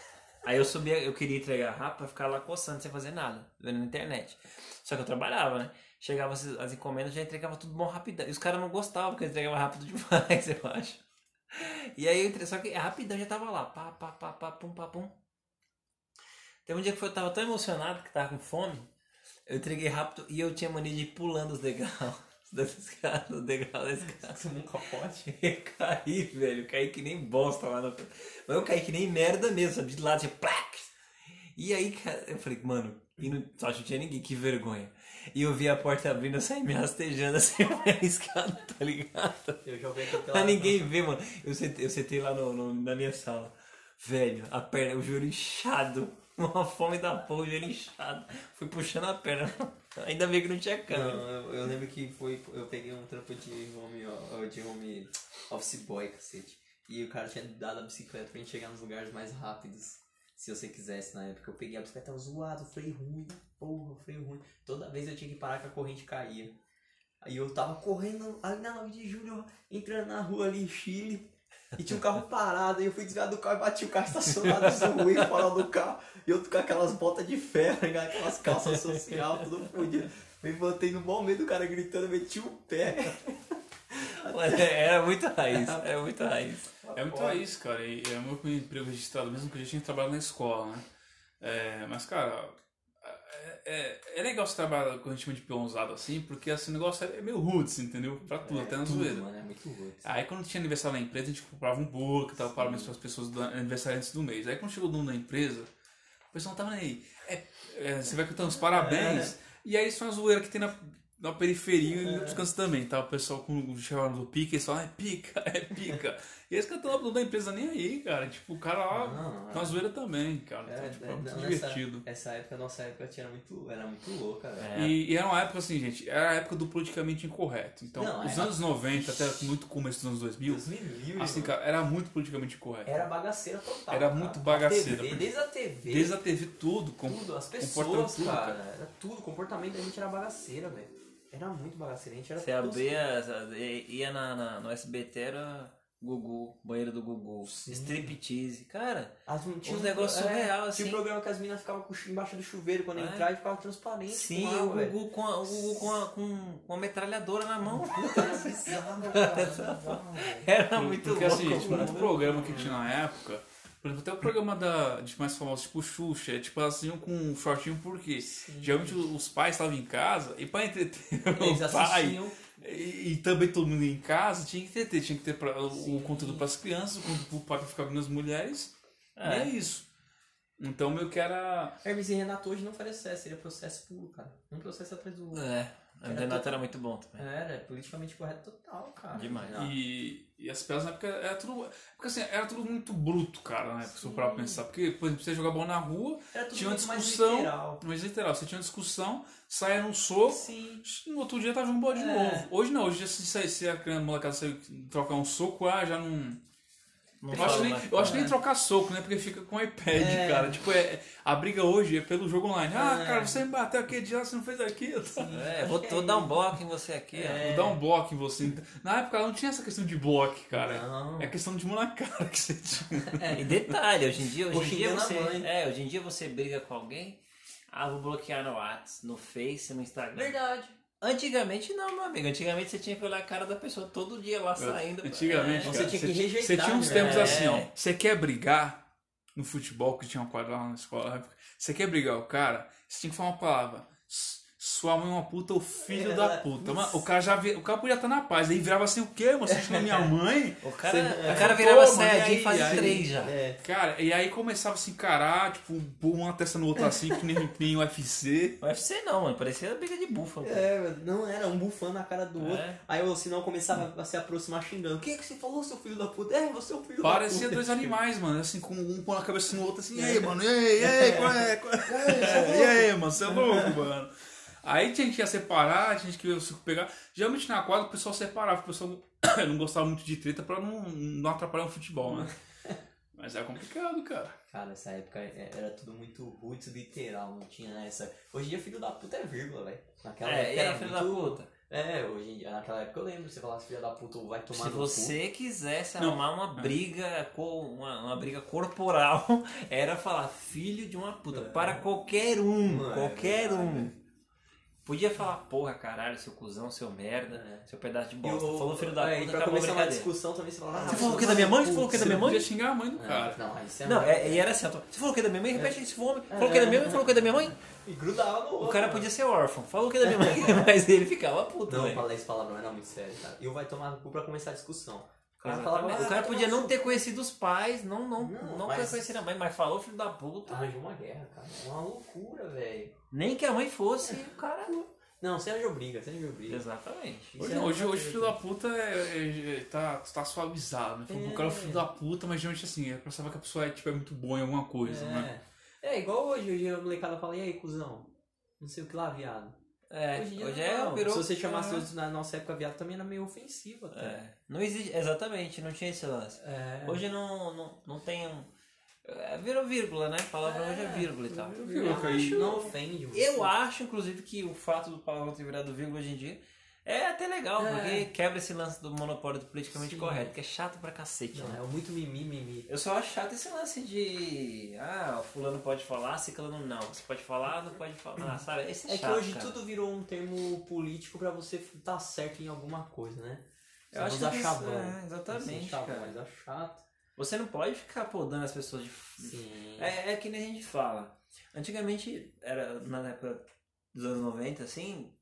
Aí eu subia, eu queria entregar rápido pra ficar lá coçando sem fazer nada, vendo na internet. Só que eu trabalhava, né? Chegava as, as encomendas, já entregava tudo bom rapidão. E os caras não gostavam, porque eu entregava rápido (laughs) demais, eu acho. E aí eu entrei, só que rapidão já tava lá. Pá, pá, pá, pá, pum, pá, pum. Teve um dia que eu tava tão emocionado que tava com fome. Eu entreguei rápido e eu tinha mania de ir pulando os degraus. Da escada, os degraus da escada. Tomou um capote. Eu caí, velho. Eu caí que nem bosta lá na frente. Mas eu caí que nem merda mesmo, sabe? De lado, tinha plaque. E aí, cara, eu falei, mano, e não, só que não tinha ninguém, que vergonha. E eu vi a porta abrindo, eu saí me rastejando (laughs) assim na escada, tá ligado? Eu pela... Pra ninguém ver, mano. Eu sentei, eu sentei lá no, no- na minha sala. Velho, a perna, o joelho inchado. (laughs) Uma fome da porra, o joelho inchado. Fui puxando a perna. Ainda bem que não tinha Não, câmera. eu, eu lembro que foi. Eu peguei um trampo de home, de home office boy, cacete. E o cara tinha dado a bicicleta pra gente chegar nos lugares mais rápidos. Se você quisesse na época. Eu peguei a bicicleta, tava zoado, freio ruim, porra, freio ruim. Toda vez eu tinha que parar que a corrente caía. Aí eu tava correndo ali na 9 de julho, entrando na rua ali em Chile. E tinha um carro parado, e eu fui desviar do carro e bati o carro estacionado, (laughs) zoei fora do carro. E eu tô com aquelas botas de ferro, né, aquelas calças social, tudo fodido. Me botei no bom meio do cara gritando, meti o pé. Mano, Era muito raiz, era muito raiz. É muito isso, cara. E é o meu primeiro emprego registrado, mesmo que eu já tinha trabalhado na escola, né? É, mas, cara, é, é, é legal você trabalhar com chama de peãozado assim, porque esse negócio é meio roots, entendeu? Pra tudo, até na zoeira. mano, é muito rude. Aí quando tinha aniversário na empresa, a gente comprava um bolo que tava parabéns para as pessoas do aniversário antes do mês. Aí quando chegou o dono da empresa, o pessoal não tava nem aí. É, é, você vai cantando os parabéns, e aí isso é uma zoeira que tem na. na periferia e em outros cantos também, tá? O pessoal com chamando do pica, eles falam, é pica, é pica. (laughs) esse cara não da empresa nem aí, cara. Tipo, o cara lá, Não, com a zoeira também, cara. É, Então, tipo, é, é, muito não, divertido. Essa, essa época, nossa época tinha muito, era muito louca, velho. É. E, e era uma época assim, gente, era a época do politicamente incorreto. Então, Não, os era- anos 90 até muito começo dos anos 2000, 2000, assim, cara, era muito politicamente incorreto. Era bagaceira total. Era cara. muito bagaceira, A TV, desde a TV. Desde a TV, tudo. Com, tudo, as pessoas, tudo, cara, cara. Era tudo. O comportamento da gente era bagaceira, velho. Era muito bagaceira. A gente era Você abria, ia na, na- no SBT, era Gugu, banheiro do Gugu, Sim. striptease. Cara, As, tinha Uns um- negócios surreal, Tinha assim. um programa que as meninas ficavam embaixo do chuveiro quando É. entrava e ficava transparente. sim, com o. Gugu, com a, o Gugu com, a, com, com a metralhadora na mão. Era bizarro, cara. (laughs) Era muito Porque louco. assim, tipo, programa que tinha na época. Por exemplo, até o programa da, de mais famosos, tipo Xuxa, é, tipo assim, com um shortinho porque geralmente os pais estavam em casa e pra entreter Eles o pai assistiam. E, e também todo mundo em casa tinha que entreter, tinha que ter pra- o conteúdo para as crianças, o conteúdo pra ficar vendo as mulheres. É. E é isso. Então meio que era. Hermes e Renato hoje não faria sucesso, seria processo puro, cara. Um processo atrás do outro. É, Era Renato era muito bom também. Era, politicamente correto total, cara. Demais. Não. E, e as peças na época era tudo. Porque assim, era tudo muito bruto, cara, né? Se for pra Sim. pensar. Porque, por exemplo, você jogar bola na rua, tinha uma muito mais discussão. literal. Mas literal, você tinha uma discussão, saia num soco, Sim. no outro dia tava jogando bola de É. novo. Hoje não, hoje se, se, se a criança molecada sair trocar um soco, ah, já não. Não Eu acho, nem, eu acho nem É. trocar soco, né? Porque fica com o iPad, É. cara. Tipo, é, a briga hoje é pelo jogo online. Ah, É. cara, você me bateu aquele dia, você não fez aquilo. É, vou, vou dar um bloco em você aqui, É. Vou dar um bloco em você. Na época não tinha essa questão de bloco, cara. Não. É questão de mão na cara que você tinha. ó. E detalhe, hoje em dia, hoje Ou em dia você. É, hoje em dia você briga com alguém, ah, vou bloquear no WhatsApp, no Face, no Instagram. Verdade. Antigamente não, meu amigo. Antigamente você tinha que olhar a cara da pessoa todo dia lá saindo. Antigamente, É. Você tinha que rejeitar, Você tinha uns né? tempos É. assim, ó. Você quer brigar no futebol, que tinha uma quadra lá na escola. Você quer brigar o cara, você tinha que falar uma palavra. Sua mãe é uma puta, o filho É, da puta. Mano, o cara já o cara podia estar na paz. Aí virava assim, o quê? mano? Você xingou minha mãe? O cara, Você- o cara é, virava Saiyajin e aí? fase E aí? 3 já. É. Cara, e aí começava a se encarar, tipo, pôr uma testa no outro assim, que nem, nem UFC. O UFC (laughs) não, mano. Parecia briga de búfalo. cara. É, não era um bufando na cara do outro. É. Aí o sinal começava a se aproximar xingando. O que é que você falou, seu filho da puta? É, você é o filho da Parecia puta. dois animais, mano. Assim, com um pôr na cabeça no outro, assim, e aí, mano? E aí, e aí, qual é? Qual é? (laughs) E aí, mano? Você é louco, mano? Aí tinha que ia separar, tinha que se pegar. Geralmente na quadra o pessoal separava, o pessoal (coughs) não gostava muito de treta pra não, não atrapalhar o futebol, né? (laughs) Mas é complicado, cara. Cara, essa época é- era tudo muito roots literal, não tinha essa. Hoje em dia, filho da puta é vírgula, velho. Naquela É, época era filho muito... da puta? É, hoje em dia, naquela época eu lembro, você falasse filho da puta vai tomar Se no você quisesse Não. arrumar uma briga, uma, uma briga corporal, (laughs) era falar filho de uma puta. Para qualquer um, Não é qualquer verdade, um. Podia falar, porra, caralho, seu cuzão, seu merda, É. seu pedaço de bosta. o- Falou filho da é, e puta, pra começar uma discussão também, você fala... Ah, Você falou o que da minha mãe? Você falou o que da Você minha mãe? podia xingar a mãe do cara. Não, aí você é Não, é, e era assim, você falou o que da minha mãe? Repete esse fome. Falou o que da minha mãe? Falou o que da minha mãe? E grudava no outro. O cara podia ser órfão. Falou o que da minha (laughs) mãe? Mas ele ficava puto, Não, falar esse palavrão era muito sério, cara. E o vai tomar no cu pra começar a discussão. O cara falava. "Ah, O cara vai podia tomar não ter cu." conhecido os pais, não, não, Não, não, mas- conhecer a mãe, mas falou filho da puta. Arranjou uma guerra, cara. É uma loucura, velho. Nem que a mãe fosse, o cara. Não, você arranjou briga, você arranjou briga. Exatamente. Hoje, é não, hoje, uma hoje coisa. filho da puta é, é- é- tá, tá suavizado, né? É. O cara é filho da puta, mas geralmente assim, é pra saber que a pessoa é, tipo, é muito boa em alguma coisa, né? É. é, igual hoje, hoje a molecada fala, e aí, cuzão? Não sei o que lá, viado. É, hoje hoje não, é, não. virou. Se você chamasse é, hoje na nossa época viado, também era meio ofensivo até. é, não existe, exatamente, não tinha esse lance. É. Hoje não, não, não tem. É, virou vírgula, né? A palavra hoje é vírgula e tal. virou Eu vírgula, aí. acho- não ofende. você. Eu acho, inclusive, que o fato do palavrão ter virado vírgula hoje em dia é até legal, É. porque quebra esse lance do monopólio do politicamente Sim. correto, que é chato pra cacete. Não, né? é muito mimi, mimi. Eu só acho chato esse lance de. Ah, o fulano pode falar, ciclano não. Você pode falar, não pode falar, sabe? Esse é, É que chato, hoje cara. tudo virou um termo político pra você estar certo em alguma coisa, né? Você Eu acho usa que isso- é, exatamente, Assim, chavão, cara. Mas é chato. Você não pode ficar podando as pessoas de. Sim. É, é que nem a gente fala. Antigamente, era na época dos anos 90, assim,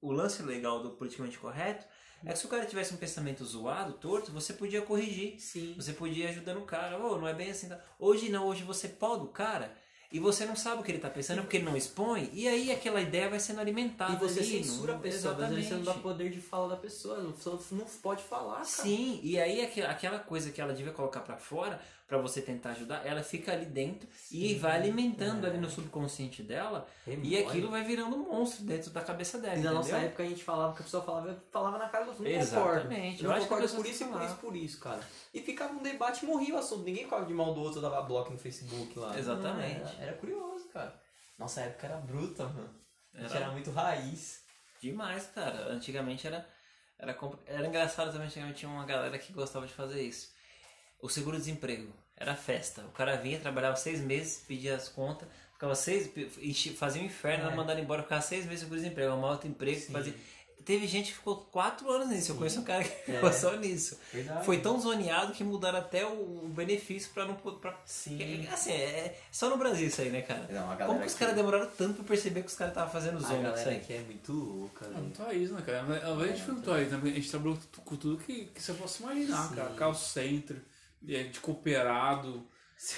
o lance legal do politicamente correto é que se o cara tivesse um pensamento zoado, torto, você podia corrigir. Sim. Você podia ir ajudando o cara. Ô, não é bem assim. tá? Hoje não, hoje você poda o cara, e você não sabe o que ele tá pensando porque ele não expõe, e aí aquela ideia vai sendo alimentada E você ali, censura não- a pessoa, às vezes você não dá Exatamente. poder de fala da pessoa, não, não pode falar, cara. Sim, e aí aqu- aquela coisa que ela devia colocar pra fora pra você tentar ajudar, ela fica ali dentro e Sim, vai alimentando é. ali no subconsciente dela e aquilo vai virando um monstro dentro da cabeça dela. E na nossa época a gente falava que a pessoa falava, falava na cara do outro, não Exatamente. concordo. Eu Não acho que concordo por isso e por falava. isso, por isso, cara. E ficava um debate e morria o assunto. Ninguém ficava de mal do outro, dava bloco no Facebook lá. Exatamente. Não, era, era curioso, cara. Nossa época era bruta, mano. A gente Era- era muito raiz. Demais, cara. Antigamente era, era, era engraçado também, antigamente tinha uma galera que gostava de fazer isso. O seguro-desemprego era festa. O cara vinha, trabalhava seis meses, pedia as contas, ficava seis, fazia um inferno, É. era mandado embora, ficava seis meses seguro-desemprego, um outro emprego, Sim. fazia. Teve gente que ficou quatro anos nisso. Eu conheço um cara que É. ficou só nisso. Verdade. Foi tão zoneado que mudaram até o, benefício pra não. Pra, Sim. Assim, é só no Brasil isso aí, né, cara? Não, a Como que os caras demoraram tanto pra perceber que os caras estavam fazendo A zona disso galera aí? aqui é muito louca, Não, não tá isso, né, cara? A gente foi muito aí, né? A gente trabalhou com tudo que, que você possa imaginar, Sim. cara. Call center, é, de cooperado.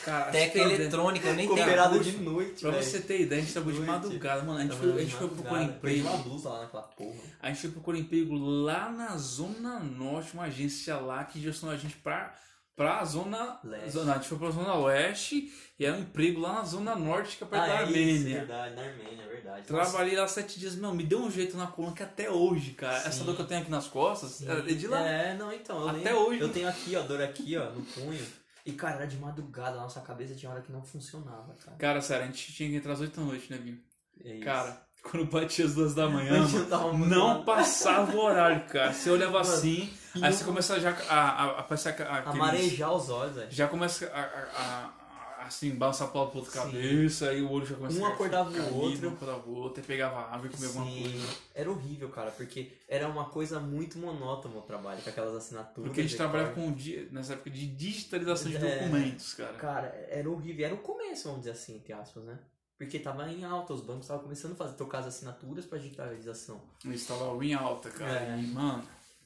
Cara, Teca ideia- eletrônica, eu nem tenho Cooperado de noite, Pra velho. você ter ideia, a gente trabalhou de Noite. madrugada, mano. A gente foi, a de gente foi procurar emprego. uma blusa lá naquela porra. A gente foi procurar emprego lá na Zona Norte, uma agência lá que direcionou a gente pra, pra Zona Leste. Zona. A gente foi pra Zona Oeste e era um emprego lá na Zona Norte, que é perto da Ah, é isso, Armênia. verdade, na Armênia, é verdade. Trabalhei lá sete dias, meu, me deu um jeito na coluna que até hoje, cara. Essa Sim. dor que eu tenho aqui nas costas, é de lá. É, não, então. Eu Até lembro. hoje. Eu tenho aqui, ó, dor aqui, ó, no punho. E, cara, era de madrugada, a nossa cabeça tinha hora que não funcionava, cara. Cara, sério, a gente tinha que entrar às 8 da noite, né, Vinho? É. Cara, quando batia as duas da manhã, (laughs) mano, não passava o horário, cara. Você olhava Mano, assim, aí eu- você começa já a, a, a passar a, aqueles- marejar os olhos, velho. Já começa a, assim, balançar pra outra Sim. cabeça, aí o olho já começa Um a acordava o cair, outro. Um acordava o outro, aí pegava água e comia alguma Sim, coisa. era horrível, cara, porque era uma coisa muito monótona o trabalho, com aquelas assinaturas. Porque a gente e trabalhava com o dia, nessa época de digitalização de É. documentos, cara. Cara, era horrível. Era o começo, vamos dizer assim, entre aspas, né? Porque tava em alta, os bancos estavam começando a fazer, trocar as assinaturas pra digitalização. Eles estavam em alta, cara. É. E, mano,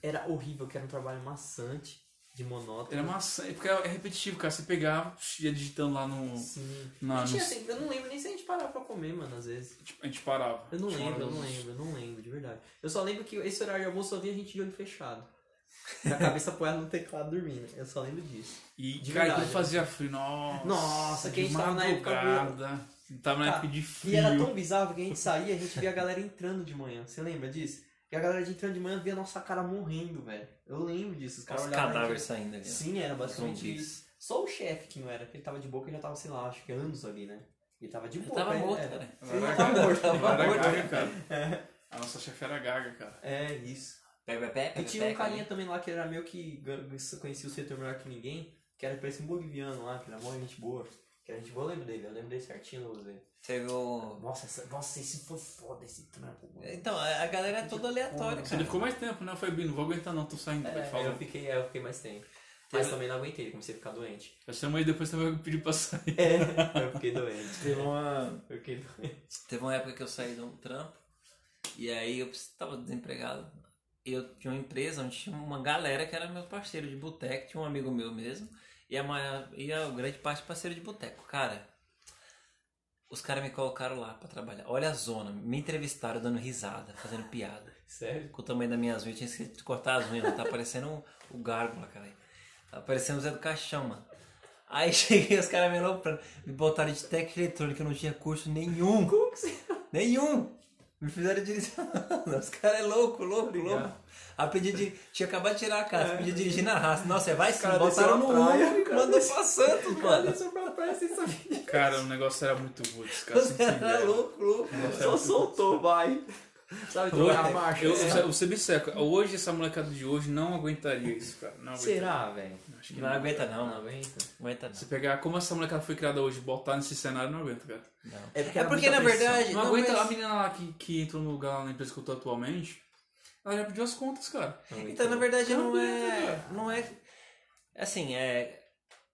Era horrível, que era um trabalho maçante, de monótono. era maçã, porque é repetitivo, cara. Você pegava, ia digitando lá no. Sim. Na, E no tinha, assim, eu não lembro nem se a gente parava pra comer, mano, às vezes. tipo, a gente parava. Eu não Tinha lembro, eu não lembro, eu não lembro, de verdade. Eu só lembro que esse horário de almoço só via a gente de olho fechado. Com (laughs) a cabeça apoiada no teclado dormindo. Eu só lembro disso. E, De cara, verdade, fazia frio, nossa. Nossa, que a gente tava na época. Tava na Tá. época de frio. E era tão bizarro que a gente saía a gente via a galera entrando de manhã. Você lembra disso? E a galera de entrando de manhã via a nossa cara morrendo, velho. Eu lembro disso. Os caras olhavam. cadáveres saindo ali. Sim, era basicamente isso. Só o chefe que não era, porque ele tava de boca e já tava, sei lá, acho que anos ali, né? Ele tava de Ele boca. tava é, morto, é. cara. Ele Ela tava era morto, tava ela era morto. gaga, cara. A nossa chefe era gaga, cara. É, isso. Pega, pega, pega, E tinha um carinha ali. também lá que era meio que conhecia o setor melhor que ninguém, que era parecia um boliviano lá, que era mó gente boa. Que era gente boa, eu lembro dele, eu lembro dele certinho, eu usei. Teve o... Nossa, essa, nossa, esse foi foda esse trampo, mano. Então, a a galera é toda aleatória, Ele cara. ficou mais tempo, né? Eu falei, Bino, não vou aguentar não, tô saindo. ele É, falou. eu fiquei, é, eu fiquei mais tempo. Mas também não aguentei, comecei a ficar doente. Eu chamo aí depois você vai pedir pra sair. É, eu fiquei doente. Teve uma... Eu fiquei doente. Teve uma época que eu saí do trampo e aí eu estava desempregado. E eu tinha uma empresa onde tinha uma galera que era meu parceiro de boteco, tinha um amigo meu mesmo, e a, maior, e a grande parte parceiro de boteco. Cara, os caras me colocaram lá pra trabalhar. Olha a zona, me entrevistaram dando risada, fazendo piada. (laughs) Sério? Com o tamanho das minhas unhas, eu tinha esquecido de cortar as unhas, tá parecendo o, o gárgula, cara. Tá parecendo o Zé do Caixão, mano. Aí (laughs) cheguei, os caras me aloprando, me botaram de técnica eletrônica, eu não tinha curso nenhum. Como que você... Nenhum! Me fizeram dirigir. (laughs) Os caras é louco, louco, Obrigado. louco. Aprendi de... Tinha acabado de tirar a casa, podia dirigir na raça. Nossa, vai sim, cara botaram no a praia, Uno e cara mandou pra Santos, Cara, mano. isso pra praia sem saber. Cara, o negócio era muito cara. Os caras eram louco, louco. Só soltou, vai. Sabe, Hoje, trocar a marcha. eu, eu, eu, você me seca. Hoje, essa molecada de hoje não aguentaria isso, cara. Não aguentaria. Será, velho? Que Não aguenta não, Não não aguenta. aguenta não. Se pegar como essa molecada foi criada hoje, botar nesse cenário, não aguenta, cara. não. É porque, É era porque, na pressão. verdade, Não, Não, aguenta mas- a menina lá que, que entrou no lugar lá na empresa que eu tô atualmente. Ela já pediu as contas, cara. Não aguenta. Então, na verdade, Não não é. Não é. Assim, é.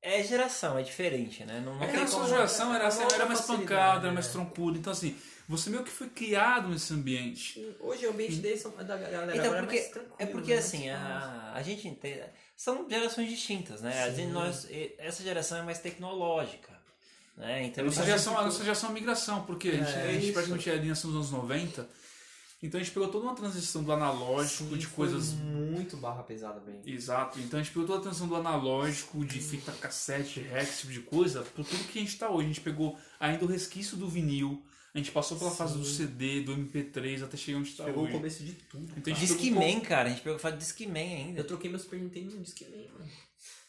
É geração, é diferente, né? Não, não É que a sua geração era, é assim, uma era mais pancada, era mais né? troncuda. Então, assim, você meio que foi criado nesse ambiente. Hoje o ambiente deles são da galera Então, agora porque, é mais tranquilo. é porque né? assim, a, a gente entende. São gerações distintas, né? A Sim. gente, nós, e- essa geração é mais tecnológica. Né? A Então nossa a gente- geração, a nossa geração é uma migração, porque a gente, É, a gente praticamente é ali nasceu nos anos 90, então a gente pegou toda uma transição do analógico, Sim, de foi coisas muito barra pesada, bem. Exato, então a gente pegou toda a transição do analógico, de fita cassete, rex, esse tipo de coisa, por tudo que a gente tá hoje. A gente pegou ainda o resquício do vinil, a gente passou pela fase do CD, do MP3, até chegar onde tá Pegou o começo de tudo. Então cara. Discman, cara. A gente pegou falar de Discman ainda. Eu troquei meu Super Nintendo no Discman, mano.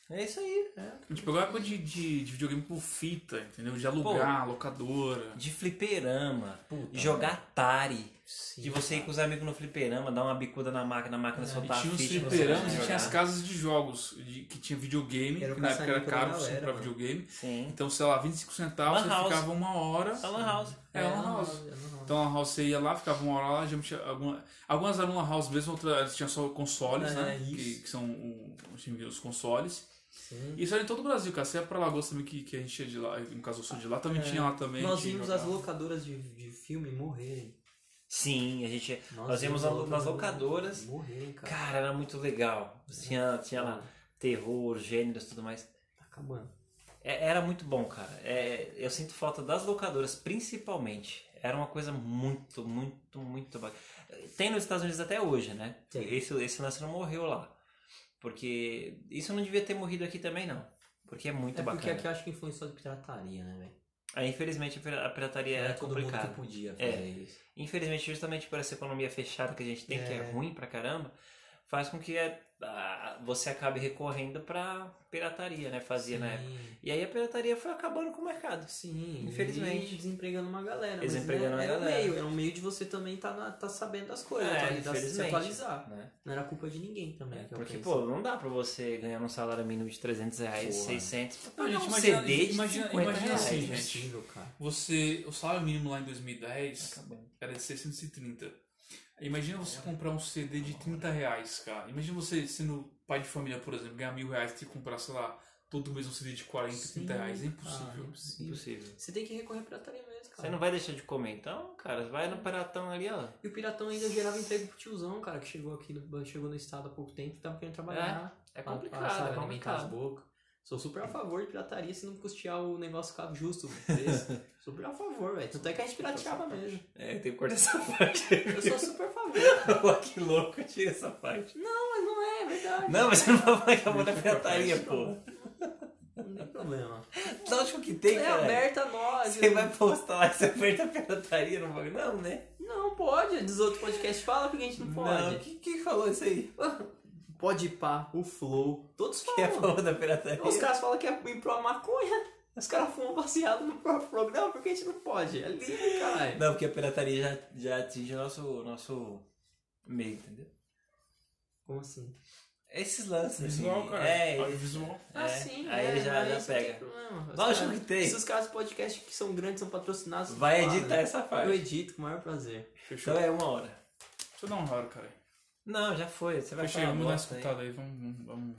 É isso aí. É. A gente pegou a época de, de, de videogame por fita, entendeu? De alugar, locadora. De fliperama. Puta, jogar Atari. Sim, De você ir com os amigos no fliperama, dar uma bicuda na máquina, a máquina E soltar a tinha os ficha. você fliperamas e tinha as casas de jogos, de- que tinha videogame, Era que na época era caro galera, pra videogame. Sim. Então, sei lá, 25 centavos, Lan você house. ficava uma hora. A Lan House. É, Lan House. é Lan House. Então a house você ia lá, ficava uma hora lá, já tinha alguma, algumas eram lan house mesmo, outras tinha só consoles, É, né? isso. Que, que são o- os, os consoles. Sim. Isso era em todo o Brasil, cara. Você ia pra Lagoas também, que, que a gente ia de lá, no caso eu sou de lá, também É. tinha lá também. Nós a vimos as locadoras de, de filme morrerem. Sim, a gente. Nós, Nós íamos as na- nas locadoras. Morrerem, cara. Cara, era muito legal. Tinha, tinha lá terror, gêneros tudo mais. Tá acabando. É- era muito bom, cara. É, eu sinto falta das locadoras, principalmente. Era uma coisa muito, muito, muito bacana. Tem nos Estados Unidos até hoje, né? Tem. Esse, esse lance não morreu lá. Porque isso não devia ter morrido aqui também, não. Porque é muito é porque bacana. aqui eu acho que influenciou de pirataria, né, velho? Aí, infelizmente, a pira- a pirataria é é complicada. que podia É. fazer isso. Infelizmente, justamente por essa economia fechada que a gente tem, que é É. ruim pra caramba, faz com que é, ah, você acabe recorrendo pra pirataria, né? Fazia na época. Sim. E aí a pirataria foi acabando com o mercado. Sim, Infelizmente. E desempregando uma galera. Desempregando mas, uma né, galera. É um meio, é um meio de você também tá, na- tá sabendo das coisas, É, atualizar, se infelizmente. atualizar. Né? Não era culpa de ninguém também. que eu Porque, penso. pô, não dá pra você ganhar um salário mínimo de 300 reais, Porra. 600, pra pagar gente, um imagina- CD de imagina- 50 imagina reais. assim, é gente. cara. Você, o salário mínimo lá em 2010 Acabou. era de 630. Imagina você comprar um CD de 30 reais, cara. Imagina você sendo pai de família, por exemplo, ganhar mil reais e ter que comprar, sei lá, todo mês um CD de 40, 30 reais. É Sim, impossível. cara, impossível. Impossível. Você tem que recorrer à pirataria mesmo, cara. Você não vai deixar de comer, então, cara, vai no Paratão ali, ó. E o Piratão ainda gerava emprego pro tiozão, cara, que chegou aqui, no, chegou no estado há pouco tempo e tava querendo trabalhar. É pra- complicado, pra, sabe, é complicado. Sou super a favor de pirataria se não custear o negócio ficar justo (laughs) super a favor, velho. Tanto é que a gente pirateava mesmo. É, tem que cortar essa parte. Eu sou super a favor. (laughs) Que louco, tira essa parte. Não, mas não é, é verdade. Não, mas você não vai falar que a mão da pirataria, pô. Não tem problema. Lógico que tem, É cara. aberta a nós. Você vai postar lá que você aperta a pirataria no bagulho? Não, né? Não pode. Dos outros podcasts fala porque a gente não pode. Não, quem, quem falou isso aí? (laughs) Pode pá, o Flow. Todos Quem é a falam. favor da pirataria? Os caras falam que é ir pro maconha. Os caras fumam baseado no próprio programa porque a gente não pode. É livre, caralho. Não, porque a pirataria já, já atinge o nosso, nosso meio, entendeu? Como assim? Esses lances, Visual, assim. cara. É, Audiovisual. Ah, É, sim, aí é, ele já- já pega. Os Lógico caras- que tem. Se os caras podcasts que são grandes são patrocinados, Vai fala, editar né? essa parte. Eu edito com o maior prazer. Fechou. Então é uma hora. Deixa eu dar um raro, cara. Não, já foi. Você vai Fechei, falar vamos dar escutada aí. Vamos, vamos, vamos